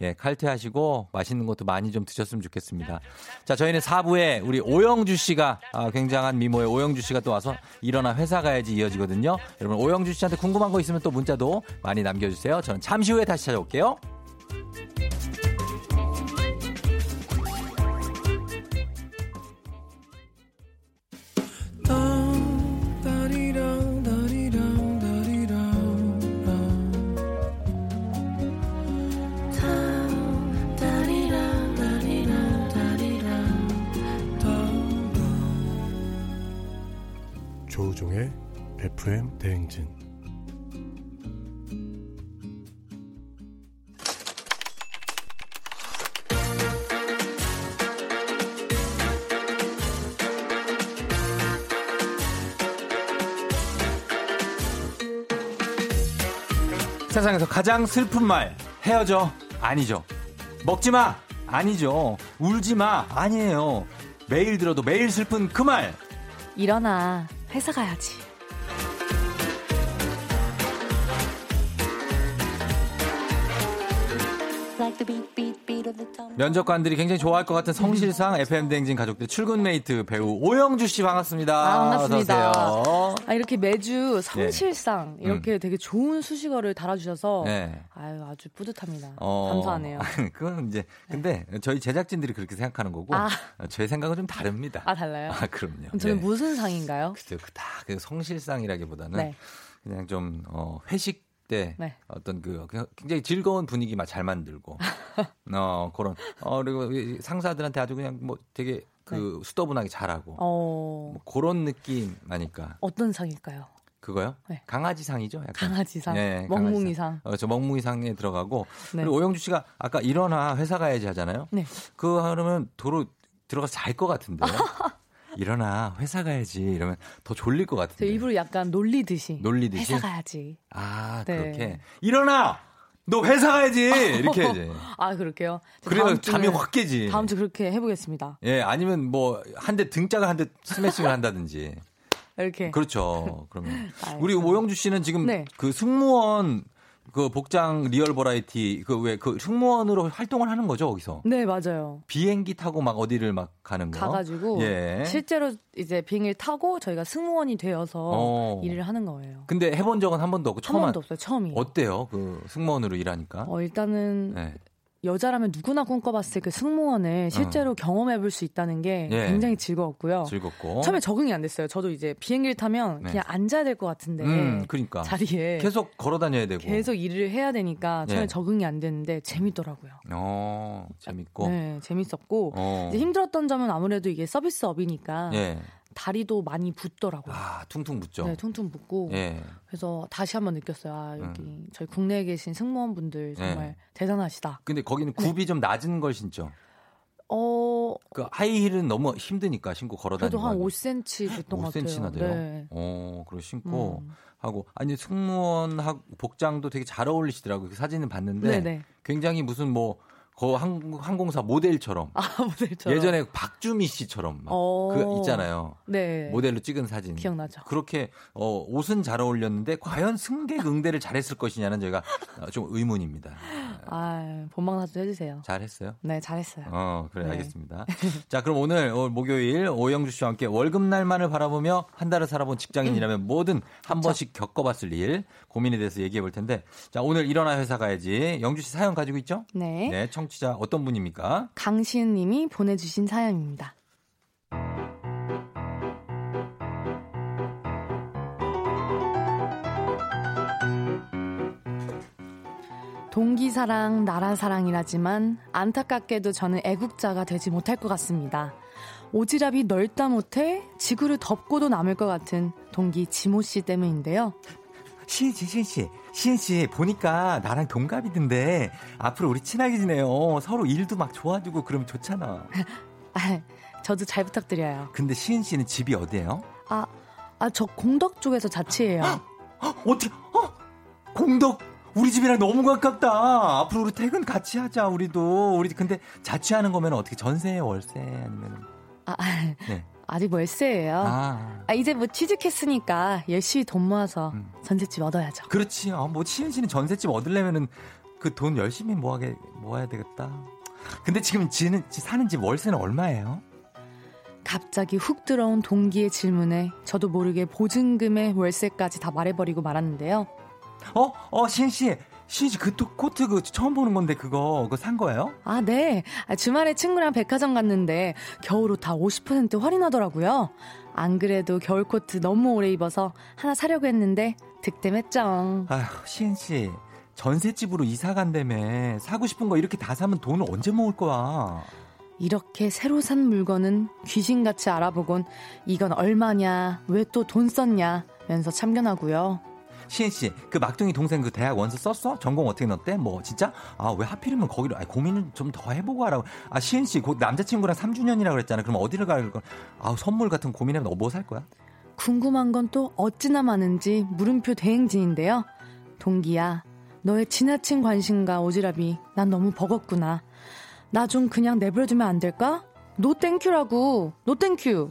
예, 칼퇴하시고 맛있는 것도 많이 좀 드셨으면 좋겠습니다. 자, 저희는 4부에 우리 오영주 씨가 아, 굉장한 미모의 오영주 씨가 또 와서 일어나 회사 가야지 이어지거든요. 여러분 오영주 씨한테 궁금한 거 있으면 또 문자도 많이 남겨주세요. 저는 잠시 후에 다시 찾아올게요. 세상에서 가장 슬픈 말 헤어져 아니죠. 먹지 마 아니죠. 울지 마 아니에요. 매일 들어도 매일 슬픈 그 말. 일어나 회사 가야지. 면접관들이 굉장히 좋아할 것 같은 성실상 FM 대행진 가족들 출근 mate 배우 오영주 씨 반갑습니다. 아, 반갑습니다. 아, 이렇게 매주 성실상 네. 이렇게 되게 좋은 수식어를 달아주셔서 네. 아유 아주 뿌듯합니다. 어, 감사하네요. <laughs> 그건 이제 근데 저희 제작진들이 그렇게 생각하는 거고 아. 제 생각은 좀 다릅니다. 아 달라요? 아, 그럼요. 그럼 저는 네. 무슨 상인가요? 글쎄요, 그 다, 그 성실상이라기보다는 네. 그냥 좀, 어, 회식 때 네. 어떤 그 굉장히 즐거운 분위기 막 잘 만들고, <laughs> 어, 그런, 어, 그리고 이 상사들한테 아주 그냥 뭐 되게 그 수더분하게 잘하고, 네. 어뭐 그런 느낌 아니까. 어떤 상일까요? 그거요? 네. 강아지상이죠? 약간. 강아지상, 네, 먹뭉이상. 어, 저 먹뭉이상에 들어가고. 네. 그리고 오영주 씨가 아까 일어나 회사 가야지 하잖아요. 네. 그거 하면 도로 들어가서 잘 것 같은데. <laughs> 일어나 회사 가야지 이러면 더 졸릴 것저 같은데. 일부러 약간 놀리듯이. 놀리듯이? 회사 가야지. 아 네. 그렇게 일어나 너 회사 가야지 이렇게 해야지. <laughs> 아 그럴게요. 저 그래야 잠이 확 깨지. 다음 주 그렇게 해보겠습니다. 예 아니면 뭐 한 대 등짝을 한 대 스매싱을 한다든지. <laughs> 이렇게. 그렇죠. 그러면 알겠어요. <laughs> 우리 오영주 씨는 지금 네. 그 승무원 그 복장 real variety 그왜그 승무원으로 활동을 하는 거죠 거기서. 네 맞아요. 비행기 타고 막 어디를 막 가는 거. 가가지고 예. 실제로 이제 비행기를 타고 저희가 승무원이 되어서 어. 일을 하는 거예요. 근데 해본 적은 한 번도 없고 한 처음 번도 없어요. 처음이에요. 어때요 그 승무원으로 일하니까? 어, 일단은 네. 여자라면 누구나 꿈꿔봤을 그 승무원을 실제로 경험해볼 수 있다는 게 어. 예. 굉장히 즐거웠고요. 즐겁고. 처음에 적응이 안 됐어요. 저도 이제 비행기를 타면 네. 그냥 앉아야 될 것 같은데 음, 그러니까. 자리에 계속 걸어 다녀야 되고. 계속 일을 해야 되니까 처음에 예. 적응이 안 됐는데 재밌더라고요. 어, 재밌고. 네, 재밌었고 어. 이제 힘들었던 점은 아무래도 이게 서비스업이니까 예. 다리도 많이 붓더라고요. 아, 퉁퉁 붙죠. 네, 퉁퉁 붓고 예. 그래서 다시 한번 느꼈어요. 아, 여기 저희 국내에 계신 승무원분들 정말 네. 대단하시다. 근데 거기는 굽이 좀 낮은 걸 신죠. 어, 그 하이힐은 너무 힘드니까 신고 걸어 그래도 다니고. 한 5cm 됐던 것 같아요. 5cm나 돼요. 네. 어, 그걸 신고 음. 하고 아니 승무원 학 복장도 되게 잘 어울리시더라고요. 그 사진을 봤는데 네네. 굉장히 무슨 뭐 거 항공사 모델처럼 아, <laughs> 모델처럼. 예전에 박주미 씨처럼 막 어. 그 있잖아요. 네. 모델로 찍은 사진. 기억나죠. 그렇게 어, 옷은 잘 어울렸는데 과연 승객 응대를 잘했을 것이냐는 제가 어, 좀 의문입니다. 아, 본방사수 해주세요. 잘했어요? 네, 잘했어요. 어, 그래 네. 알겠습니다. <laughs> 자, 그럼 오늘 어, 목요일 오영주 씨와 함께 월급날만을 바라보며 한 달을 살아본 직장인이라면 뭐든 한 번씩 겪어봤을 일 고민에 대해서 얘기해 볼 텐데, 자 오늘 일어나 회사 가야지. 영주 씨 사연 가지고 있죠? 네. 네, 청 취자 어떤 분입니까? 강시은 님이 보내주신 사연입니다. 동기 사랑, 나라 사랑이라지만 안타깝게도 저는 애국자가 되지 못할 것 같습니다. 오지랖이 넓다 못해 지구를 덮고도 남을 것 같은 동기 지모 씨 때문인데요. 시은 씨, 시은 씨, 시은 씨 보니까 나랑 동갑이던데 앞으로 우리 친하게 지내요. 서로 일도 막 도와주고 그러면 좋잖아. <laughs> 아, 저도 잘 부탁드려요. 근데 시은 씨는 집이 어디예요? 아, 아, 저 공덕 쪽에서 자취해요. 어떻게? 어? 공덕 우리 집이랑 너무 가깝다. 앞으로 우리 퇴근 같이 하자. 우리도 우리 근데 자취하는 거면 어떻게 전세 월세 아니면 아, 아, 네. 아직 월세예요. 아 아, 이제 뭐 취직했으니까 열심히 돈 모아서 음. 전셋집 얻어야죠. 그렇지. 아, 뭐 시은 씨는 전세집 얻으려면은 그 돈 열심히 모아게 모아야 되겠다. 근데 지금 지는 지 사는 집 월세는 얼마예요? 갑자기 훅 들어온 동기의 질문에 저도 모르게 보증금의 월세까지 다 말해버리고 말았는데요. 어? 어, 시은 씨. 시은 씨그 코트 그 처음 보는 건데 그거 그거 산 거예요? 아, 네. 아, 주말에 친구랑 백화점 갔는데 겨울옷 다 50% 할인하더라고요. 안 그래도 겨울 코트 너무 오래 입어서 하나 사려고 했는데 득템했죠. 아휴, 시은 씨. 전셋집으로 이사 간다며. 사고 싶은 거 이렇게 다 사면 돈을 언제 모을 거야? 이렇게 새로 산 물건은 귀신같이 알아보곤 이건 얼마냐, 왜 또 돈 썼냐 면서 참견하고요. 시은 씨, 그 막둥이 동생 그 대학 원서 썼어? 전공 어떻게 넣었대? 뭐 진짜? 아 왜 하필이면 거기로? 아 고민을 좀 더 해보고 하라고. 아 시은 씨, 곧 남자친구랑 3주년이라 그랬잖아. 그럼 어디를 갈 거? 아 선물 같은 거 고민하면 너 뭐 살 거야? 궁금한 건 또 어찌나 많은지 물음표 대행진인데요. 동기야, 너의 지나친 관심과 오지랖이 난 너무 버겁구나. 나 좀 그냥 내버려두면 안 될까? no thank you라고. no thank you.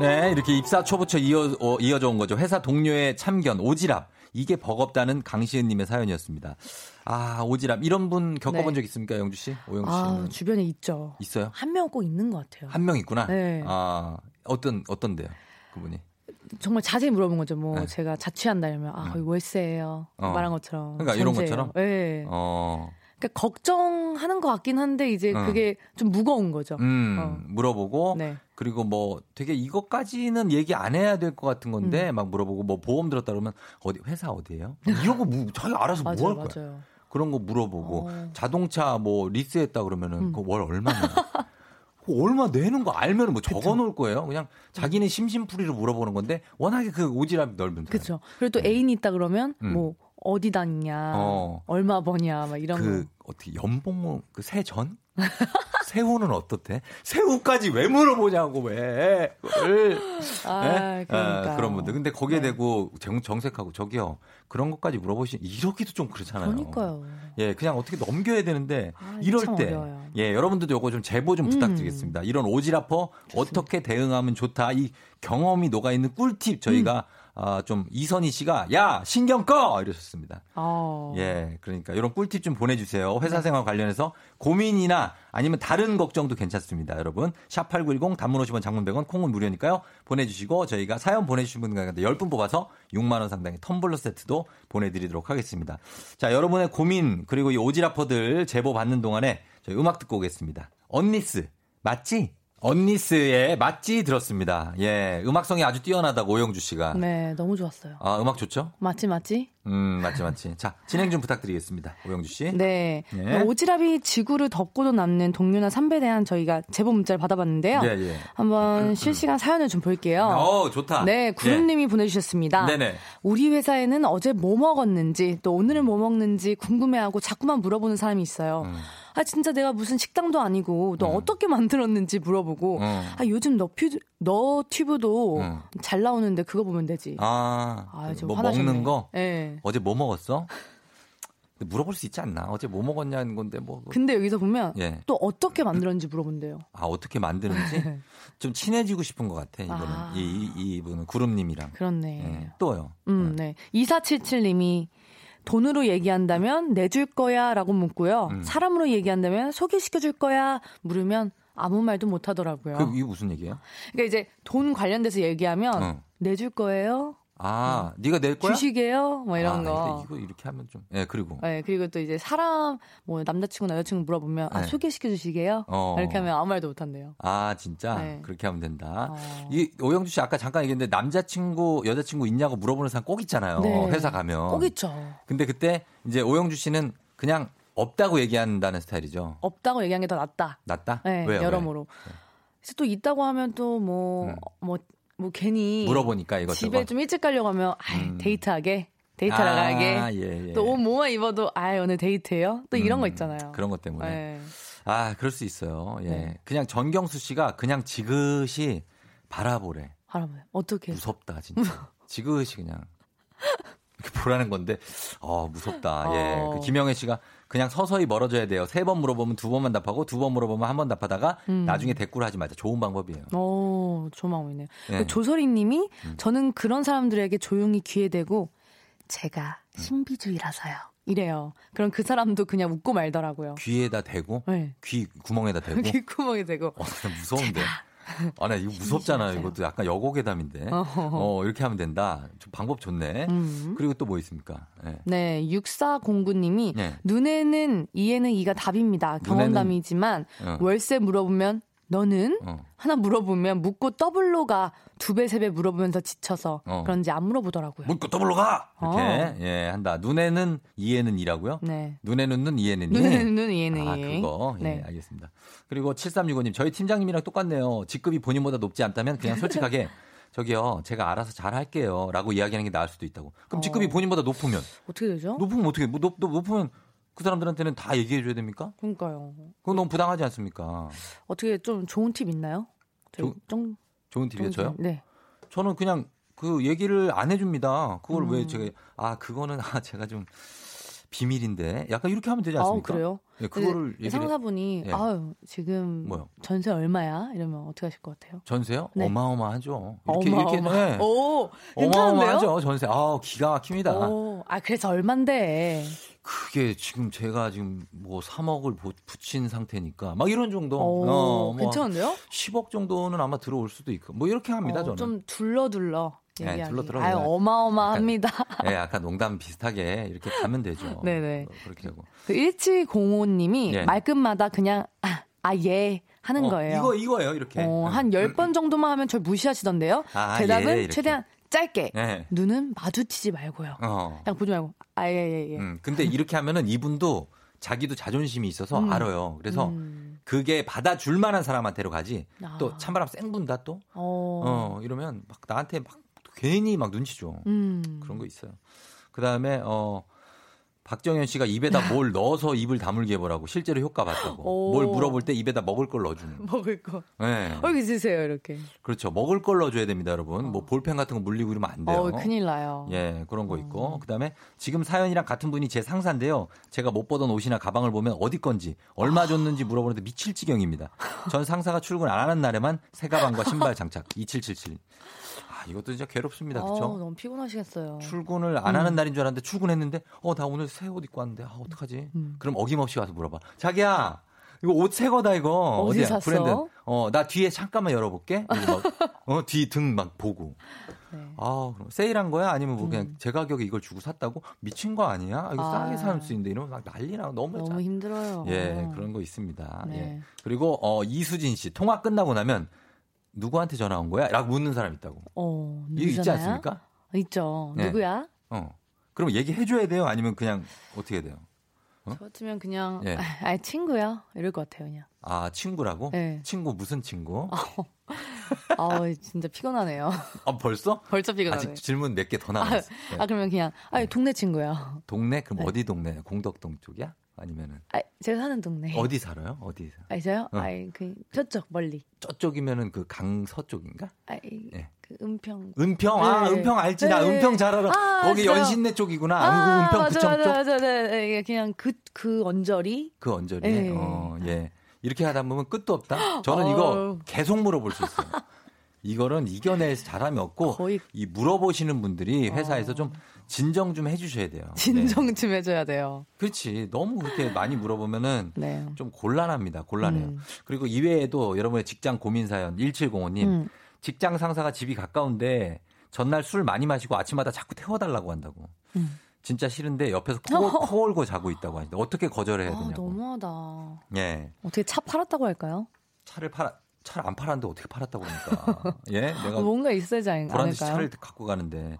네, 이렇게 입사 초부터 이어, 어, 이어져 온 거죠. 회사 동료의 참견, 오지랖. 이게 버겁다는 강시은님의 사연이었습니다. 아, 오지랖. 이런 분 겪어본 네. 적 있습니까, 영주 씨? 오영주 씨는? 아, 주변에 있죠. 있어요? 한 명 꼭 있는 것 같아요. 한 명 있구나? 네. 아, 어떤, 어떤데요? 그분이. 정말 자세히 물어본 거죠. 뭐 네. 제가 자취한다 이러면 아 거의 월세예요. 어. 말한 것처럼. 그러니까 이런 전세예요. 것처럼? 네. 어, 그러니까 걱정하는 것 같긴 한데 이제 어. 그게 좀 무거운 거죠. 음, 어. 물어보고. 네. 그리고 뭐 되게 이것까지는 얘기 안 해야 될 것 같은 건데 음. 막 물어보고 뭐 보험 들었다 그러면 어디 회사 어디예요? 이런 거 뭐, 자기 알아서 뭐 할 거야? 맞아요. 그런 거 물어보고 어. 자동차 뭐 리스했다 그러면은 음. 그월 얼마냐? <laughs> 그 얼마 내는 거 알면은 뭐 적어 놓을 거예요. 그냥 자기는 심심풀이로 물어보는 건데 워낙에 그 오지랖이 넓은 그렇죠. 그리고 또 애인 있다 그러면 음. 뭐 어디 다니냐, 어. 얼마 버냐, 막 이런 그 거. 어떻게 연봉 그 세 전? <laughs> 새우는 어떻대? 새우까지 왜 물어보냐고 왜? 그걸. 아, 예? 그러니까요. 아, 그런 분들. 근데 거기에 네. 대고 정, 정색하고 저기요 그런 것까지 물어보시 이러기도 좀 그렇잖아요. 그러니까요. 예, 그냥 어떻게 넘겨야 되는데 아, 이럴 참때 어려워요. 예, 여러분들도 요거 좀 제보 좀 음. 부탁드리겠습니다. 이런 오지라퍼 어떻게 대응하면 좋다. 이 경험이 녹아 있는 꿀팁 저희가 음. 아, 좀 이선희 씨가 야 신경 꺼 이러셨습니다. 아. 예, 그러니까 이런 꿀팁 좀 보내주세요. 회사 생활 관련해서 고민이나 아니면 다른 걱정도 괜찮습니다, 여러분. 샵 8910 단문 50원 장문 100원 콩은 무료니까요. 보내주시고 저희가 사연 보내주신 분 가운데 10분 뽑아서 6만 원 상당의 텀블러 세트도 보내드리도록 하겠습니다. 자, 여러분의 고민 그리고 이 오지라퍼들 제보 받는 동안에 저희 음악 듣고 오겠습니다. 언니스 맞지? 언니스의 맞지 들었습니다. 예, 음악성이 아주 뛰어나다고 오영주 씨가. 네, 너무 좋았어요. 아, 음악 좋죠? 맞지, 맞지? 음, 맞지, 맞지. 자, 진행 좀 부탁드리겠습니다. 오영주 씨. 네. 예. 오지랖이 지구를 덮고도 남는 동료나 선배에 대한 저희가 제보 문자를 받아봤는데요. 예, 예. 한번 실시간 사연을 좀 볼게요. 어, 좋다. 네, 구름님이 보내주셨습니다. 네네. 우리 회사에는 어제 뭐 먹었는지 또 오늘은 뭐 먹는지 궁금해하고 자꾸만 물어보는 사람이 있어요. 음. 아 진짜 내가 무슨 식당도 아니고 너 어떻게 만들었는지 물어보고 음. 아 요즘 너 퓨, 너 튜브도 음. 잘 나오는데 그거 보면 되지. 아, 아, 좀 뭐 화나셨네. 먹는 거? 네. 어제 뭐 먹었어? 물어볼 수 있지 않나? 어제 뭐 먹었냐는 건데 뭐. 근데 여기서 보면 예. 또 어떻게 만들었는지 물어본대요. 아, 어떻게 만드는지 좀 친해지고 싶은 것 같아, 이거는. 아. 이, 이, 이 분은 구름님이랑. 그렇네. 예. 또요. 음, 네. 2477님이 돈으로 얘기한다면 내줄 거야 라고 묻고요. 음. 사람으로 얘기한다면 소개시켜 줄 거야 물으면 아무 말도 못 하더라고요. 그, 이게 무슨 얘기예요? 그러니까 이제 돈 관련돼서 얘기하면 어. 내줄 거예요? 아, 네가 낼 거야? 주식이에요? 뭐 이런 아, 거. 이거 이렇게 하면 좀. 예, 그리고. 네, 그리고 또 이제 사람 뭐 남자친구나 여자친구 물어보면 아 네. 소개시켜 주시게요? 어. 이렇게 하면 아무 말도 못 한대요. 아, 진짜? 네. 그렇게 하면 된다. 어. 이 오영주 씨 아까 잠깐 얘기했는데 남자친구, 여자친구 있냐고 물어보는 사람 꼭 있잖아요. 네. 회사 가면. 꼭 있죠. 근데 그때 이제 오영주 씨는 그냥 없다고 얘기한다는 스타일이죠. 없다고 얘기한 게더 낫다. 낫다? 네, 왜요? 여러모로. 그래서 또 있다고 하면 또뭐뭐뭐 왜? 괜히 물어보니까 이것저것. 집에 좀 일찍 가려고 하면 아 음. 데이트하게 데이트하러 아, 가게 예, 예. 또옷 뭐만 입어도 아 오늘 데이트예요 또 이런 음, 거 있잖아요 그런 것 때문에. 네. 아, 그럴 수 있어요. 예. 네. 그냥 전경수 씨가 그냥 지그시 바라보래. 알아봐요 어떻게 무섭다, 진짜. 지그시 그냥. 이렇게 보라는 건데, 어, 무섭다. 예. 어. 그 김영애 씨가 그냥 서서히 멀어져야 돼요. 세 번 물어보면 두 번만 답하고 두 번 물어보면 한 번 답하다가 음. 나중에 대꾸를 하지 말자. 좋은 방법이에요. 오 조망이네요 예. 그 조설이님이 음. 저는 그런 사람들에게 조용히 귀에 대고 제가 음. 신비주의라서요 이래요 그럼 그 사람도 그냥 웃고 말더라고요 귀에다 대고, 네. 귀 구멍에다 대고. <laughs> 귓구멍에 대고 어, 나 무서운데. 아, 나 이거 무섭잖아요. 이것도 약간 여고괴담인데. 어, 이렇게 하면 된다. 좀 방법 좋네. 음. 그리고 또 뭐 있습니까? 예. 네, 6409님이 네. 눈에는 이에는 이가 답입니다. 경험담이지만 어. 월세 물어보면 너는 어. 하나 물어보면 묻고 더블로 가 두 배 세 배 물어보면서 지쳐서 어. 그런지 안 물어보더라고요. 묻고 더블로 가! 이렇게, 어. 예, 한다. 눈에는 이에는 이라고요? 네. 눈에는 눈, 이에는 이. 눈에는 눈, 이에는 아, 이. 그거. 예, 네. 알겠습니다. 그리고 7365님, 저희 팀장님이랑 똑같네요. 직급이 본인보다 높지 않다면 그냥 솔직하게 <laughs> 저기요, 제가 알아서 잘 할게요. 라고 이야기하는 게 나을 수도 있다고. 그럼 직급이 어. 본인보다 높으면, 어떻게 되죠? 높으면 어떻게, 뭐, 높, 높, 높으면 그 사람들한테는 다 얘기해 줘야 됩니까? 그러니까요. 그건 너무 부당하지 않습니까? 어떻게 좀 좋은 팁 있나요? 조- 좀 좋은 팁이요, 저요? 네. 저는 그냥 그 얘기를 안 해줍니다. 그걸 왜 음. 제가 아 그거는 <laughs> 아 제가 좀 비밀인데 약간 이렇게 하면 되지 않습니까? 아, 그래요? 예, 그거를 얘기를 상사분이 예. 아유 지금 뭐요? 전세 얼마야? 이러면 어떻게 하실 것 같아요? 전세요? 네. 어마어마하죠. 이렇게 어마어마. 이렇게 네. 오? 어마어마하죠 전세. 아 기가 막힙니다. 오, 아 그래서 얼만데? 그게 지금 제가 지금 뭐 3억을 붙인 상태니까 막 이런 정도. 오, 어, 뭐 괜찮은데요? 10억 정도는 아마 들어올 수도 있고 뭐 이렇게 합니다 어, 저는. 좀 둘러 둘러. 네. 둘러 아유 그냥 어마어마합니다. 예, 약간 농담 비슷하게 이렇게 가면 되죠. <laughs> 네네. 어, 그렇게 하고. 그 1705님이 예. 말끝마다 그냥 아, 아, 예 하는 어, 거예요. 이거 이거예요 이렇게. 어, 한 10번 정도만 하면 절 무시하시던데요. 아, 대답은 예. 최대한 짧게. 네. 눈은 마주치지 말고요. 어. 그냥 보지 말고 아, 예, 예, 예. 음, 근데 이렇게 하면은 이분도 자기도 자존심이 있어서 음. 알아요. 그래서 그게 받아줄 만한 사람한테로 가지. 아. 또 찬바람 쌩 분다 또. 어. 어, 이러면 막 나한테 막 괜히 막 눈치 줘. 음. 그런 거 있어요. 그 다음에, 어, 박정현 씨가 입에다 뭘 넣어서 입을 다물게 해보라고 실제로 효과 봤다고. 오. 뭘 물어볼 때 입에다 먹을 걸 넣어주는. <laughs> 먹을 거. 네. 어, 여기 드세요, 이렇게. 그렇죠. 먹을 걸 넣어줘야 됩니다, 여러분. 뭐 볼펜 같은 거 물리고 이러면 안 돼요. 어, 큰일 나요. 예, 그런 거 있고. 그 다음에 지금 사연이랑 같은 분이 제 상사인데요. 제가 못 보던 옷이나 가방을 보면 어디 건지, 얼마 줬는지 물어보는데 미칠 지경입니다. 전 상사가 출근 안 하는 날에만 새 가방과 신발 장착. <laughs> 2777. 아, 이것도 진짜 괴롭습니다. 어, 그쵸? 너무 피곤하시겠어요. 출근을 안 음. 하는 날인 줄 알았는데 출근했는데, 어, 나 오늘 새 옷 입고 왔는데, 아, 어떡하지? 음. 그럼 어김없이 와서 물어봐. 자기야! 이거 옷 새 거다, 이거. 어디 어디야? 샀어? 브랜드. 어, 나 뒤에 잠깐만 열어볼게. 이러고 막, <laughs> 어, 뒤 등 막 보고. 네. 아, 그럼 세일한 거야? 아니면 뭐 그냥 음. 제 가격에 이걸 주고 샀다고? 미친 거 아니야? 이거 아. 싸게 사는 수 있는데 이러면 막 난리 나. 너무. 너무 힘들어요. 예, 그런 거 있습니다. 네. 예. 그리고, 어, 이수진 씨. 통화 끝나고 나면 누구한테 전화 온 거야? 라고 묻는 사람 있다고. 어, 이거 있지? 않습니까? 있죠. 네. 누구야? 어. 그럼 얘기해줘야 돼요? 아니면 그냥 어떻게 돼요? 어? 저 같으면 그냥 예. 아, 아, 친구야 이럴 것 같아요 그냥. 아, 친구라고? 네. 친구 무슨 친구? <laughs> 아 진짜 피곤하네요. 아, 벌써? 벌써 피곤하네. 아직 질문 몇 개더 아, 남았어요. 네. 아, 그러면 그냥 아 동네 친구야. 동네? 그럼 어디 동네? 공덕동 쪽이야? 아니면은 아 제가 사는 동네. 어디 살아요? 어디 살아요? 아 저요? 어. 아이 그 저쪽 멀리. 저쪽이면은 그 강서 쪽인가? 아이 예. 그 은평. 은평 아 네. 은평 알지 나 네. 은평 잘 알아 아, 거기 진짜요? 연신내 쪽이구나 아, 은평 맞아, 구청 맞아, 쪽 맞아, 네, 네, 그냥 그그 언저리. 그 언저리 네. 어 예 이렇게 하다 보면 끝도 없다 저는 이거 어우. 계속 물어볼 수 있어요 <laughs> 이거는 이겨낼 사람이 없고 이 물어보시는 분들이 회사에서 좀 진정 좀 해주셔야 돼요 네. 진정 좀 해줘야 돼요. 그렇지 너무 그렇게 많이 물어보면은 <laughs> 네. 좀 곤란합니다 곤란해요 음. 그리고 이외에도 여러분의 직장 고민 사연 1705님 음. 직장 상사가 집이 가까운데 전날 술 많이 마시고 아침마다 자꾸 태워달라고 한다고. 음. 진짜 싫은데 옆에서 코, <laughs> 코 골고 자고 있다고 하는데 어떻게 거절해야 아 되냐고. 너무하다. 예. 어떻게 차 팔았다고 할까요? 차를 팔아 차를 안 팔았는데 어떻게 팔았다고 그러니까. <laughs> 예. 내가 어, 뭔가 있어야지 않- 보란 듯이? 차를 갖고 가는데.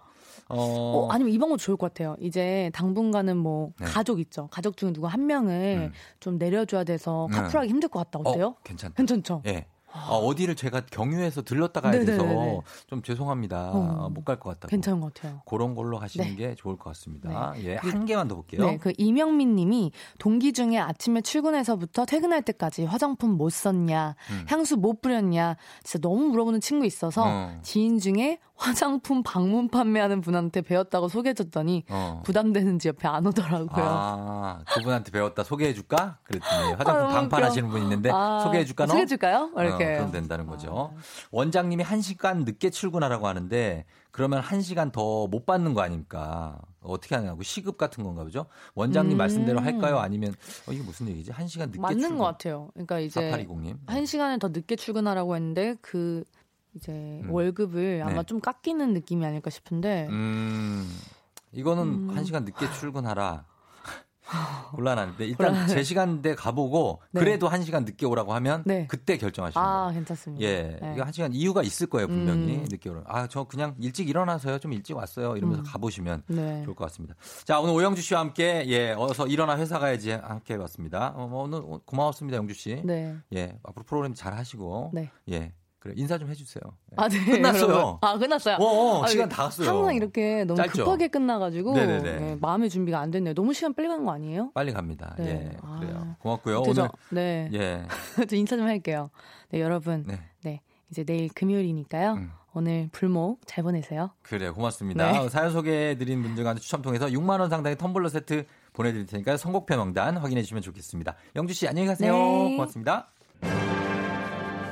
어, 어, 아니면 이 방법 좋을 것 같아요. 이제 당분간은 뭐 네. 가족 있죠. 가족 중에 누구 한 명을 좀 내려줘야 돼서 네. 카풀하기 힘들 것 같다. 어때요? 어, 괜찮다. 괜찮죠? 예. 어, 어디를 제가 경유해서 들렀다 가야 네네네네. 돼서 좀 죄송합니다. 어. 못갈 것 같다고. 괜찮은 것 같아요. 그런 걸로 하시는 네. 게 좋을 것 같습니다. 네. 예, 그- 한 개만 더 볼게요. 네, 그 이명민 님이 동기 중에 아침에 출근해서부터 퇴근할 때까지 화장품 못 썼냐, 음. 향수 못 뿌렸냐, 진짜 너무 물어보는 친구 있어서 어. 지인 중에 화장품 방문 판매하는 분한테 배웠다고 소개해줬더니 어. 부담되는지 옆에 안 오더라고요. 아, 그분한테 배웠다 소개해줄까? 그랬더니 화장품 아, 너무 방판 웃겨. 하시는 분 있는데 아, 소개해줄까? 너? 소개해줄까요? 어, 이렇게. 그럼 된다는 거죠. 원장님이 한 시간 늦게 출근하라고 하는데 그러면 한 시간 더 못 받는 거 아닙니까? 어떻게 하냐고 시급 같은 건가 보죠? 원장님 음. 말씀대로 할까요? 아니면 어, 이게 무슨 얘기지? 한 시간 늦게 맞는 출근. 것 같아요. 그러니까 이제 4820님. 한 시간을 더 늦게 출근하라고 했는데 그 이제 월급을 아마 네. 좀 깎이는 느낌이 아닐까 싶은데 음, 이거는 음. 한 시간 늦게 출근하라. <laughs> 곤란한데 일단 곤란해. 제 시간대 가보고 네. 그래도 한 시간 늦게 오라고 하면 네. 그때 결정하시는 거예요. 아 괜찮습니다. 예, 네. 이거 한 시간 이유가 있을 거예요 분명히 음. 늦게 오라. 아저 그냥 일찍 일어나서요, 좀 일찍 왔어요. 이러면서 음. 가보시면 네. 좋을 것 같습니다. 자 오늘 오영주 씨와 함께 예 어서 일어나 회사 가야지 함께 해봤습니다. 어, 뭐 오늘 고마웠습니다 영주 씨. 네. 예 앞으로 프로그램 잘 하시고 네. 예 그래 인사 좀 해주세요. 예. 아, 네. 끝났어요. 아, 끝났어요. 어, 어, 아, 시간 다 갔어요. 항상 이렇게 너무 짧죠? 급하게 끝나가지고. 네, 마음의 준비가 안 됐네요. 너무 시간 빨리 간 거 아니에요? 빨리 갑니다. 네. 예 아. 그래요. 고맙고요. 그죠? 오늘 네. 예 <laughs> 저 인사 좀 할게요. 네, 여러분. 네. 네. 이제 내일 금요일이니까요. 음. 오늘 불목 잘 보내세요. 그래요. 고맙습니다. 네. <laughs> 사연 소개해드린 분들 가운데 추첨 통해서 6만 원 상당의 텀블러 세트 보내드릴 테니까 선곡표 명단 확인해 주시면 좋겠습니다. 영주 씨 안녕히 가세요. 네. 고맙습니다.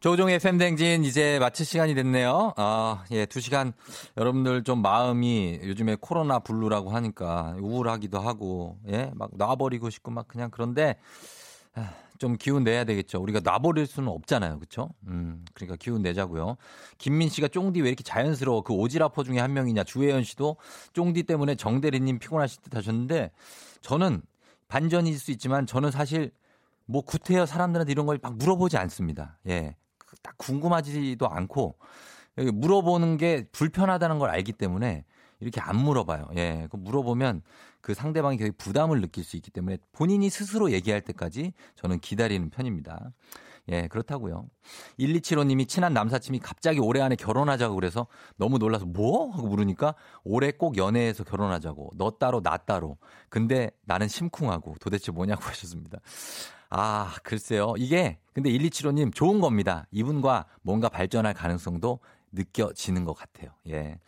조우종의 FM 대행진 이제 마칠 시간이 됐네요. 아, 예, 두 시간 여러분들 좀 마음이 요즘에 코로나 블루라고 하니까 우울하기도 하고, 예, 막 놔버리고 싶고 막 그냥 그런데 아, 좀 기운 내야 되겠죠. 우리가 놔버릴 수는 없잖아요. 그쵸? 음, 그러니까 기운 내자고요. 김민 씨가 쫑디 왜 이렇게 자연스러워? 그 오지라퍼 중에 한 명이냐? 주혜연 씨도 쫑디 때문에 정대리님 피곤하실 듯 하셨는데 저는 반전일 수 있지만 저는 사실 뭐 구태여 사람들한테 이런 걸 막 물어보지 않습니다. 예. 딱 궁금하지도 않고 물어보는 게 불편하다는 걸 알기 때문에 이렇게 안 물어봐요. 예. 그 물어보면 그 상대방이 굉장히 부담을 느낄 수 있기 때문에 본인이 스스로 얘기할 때까지 저는 기다리는 편입니다. 예, 그렇다고요. 1275님이 친한 남사친이 갑자기 올해 안에 결혼하자고 그래서 너무 놀라서 뭐? 하고 물으니까 올해 꼭 연애해서 결혼하자고. 너 따로 나 따로. 근데 나는 심쿵하고 도대체 뭐냐고 <laughs> 하셨습니다. 아, 글쎄요. 이게 근데 1275님 좋은 겁니다. 이분과 뭔가 발전할 가능성도 느껴지는 것 같아요. 예.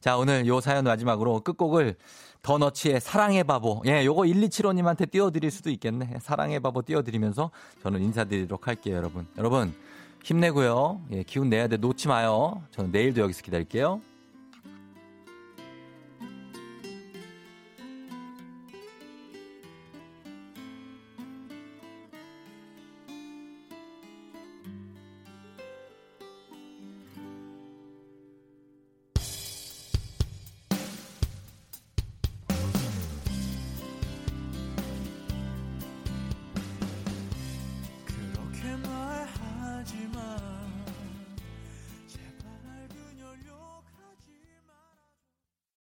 자, 오늘 요 사연 마지막으로 끝곡을 더 너치의 사랑의 바보. 예, 요거 1275님한테 띄워드릴 수도 있겠네. 사랑의 바보 띄워드리면서 저는 인사드리도록 할게요, 여러분. 여러분, 힘내고요. 예, 기운 내야 돼. 놓지 마요. 저는 내일도 여기서 기다릴게요.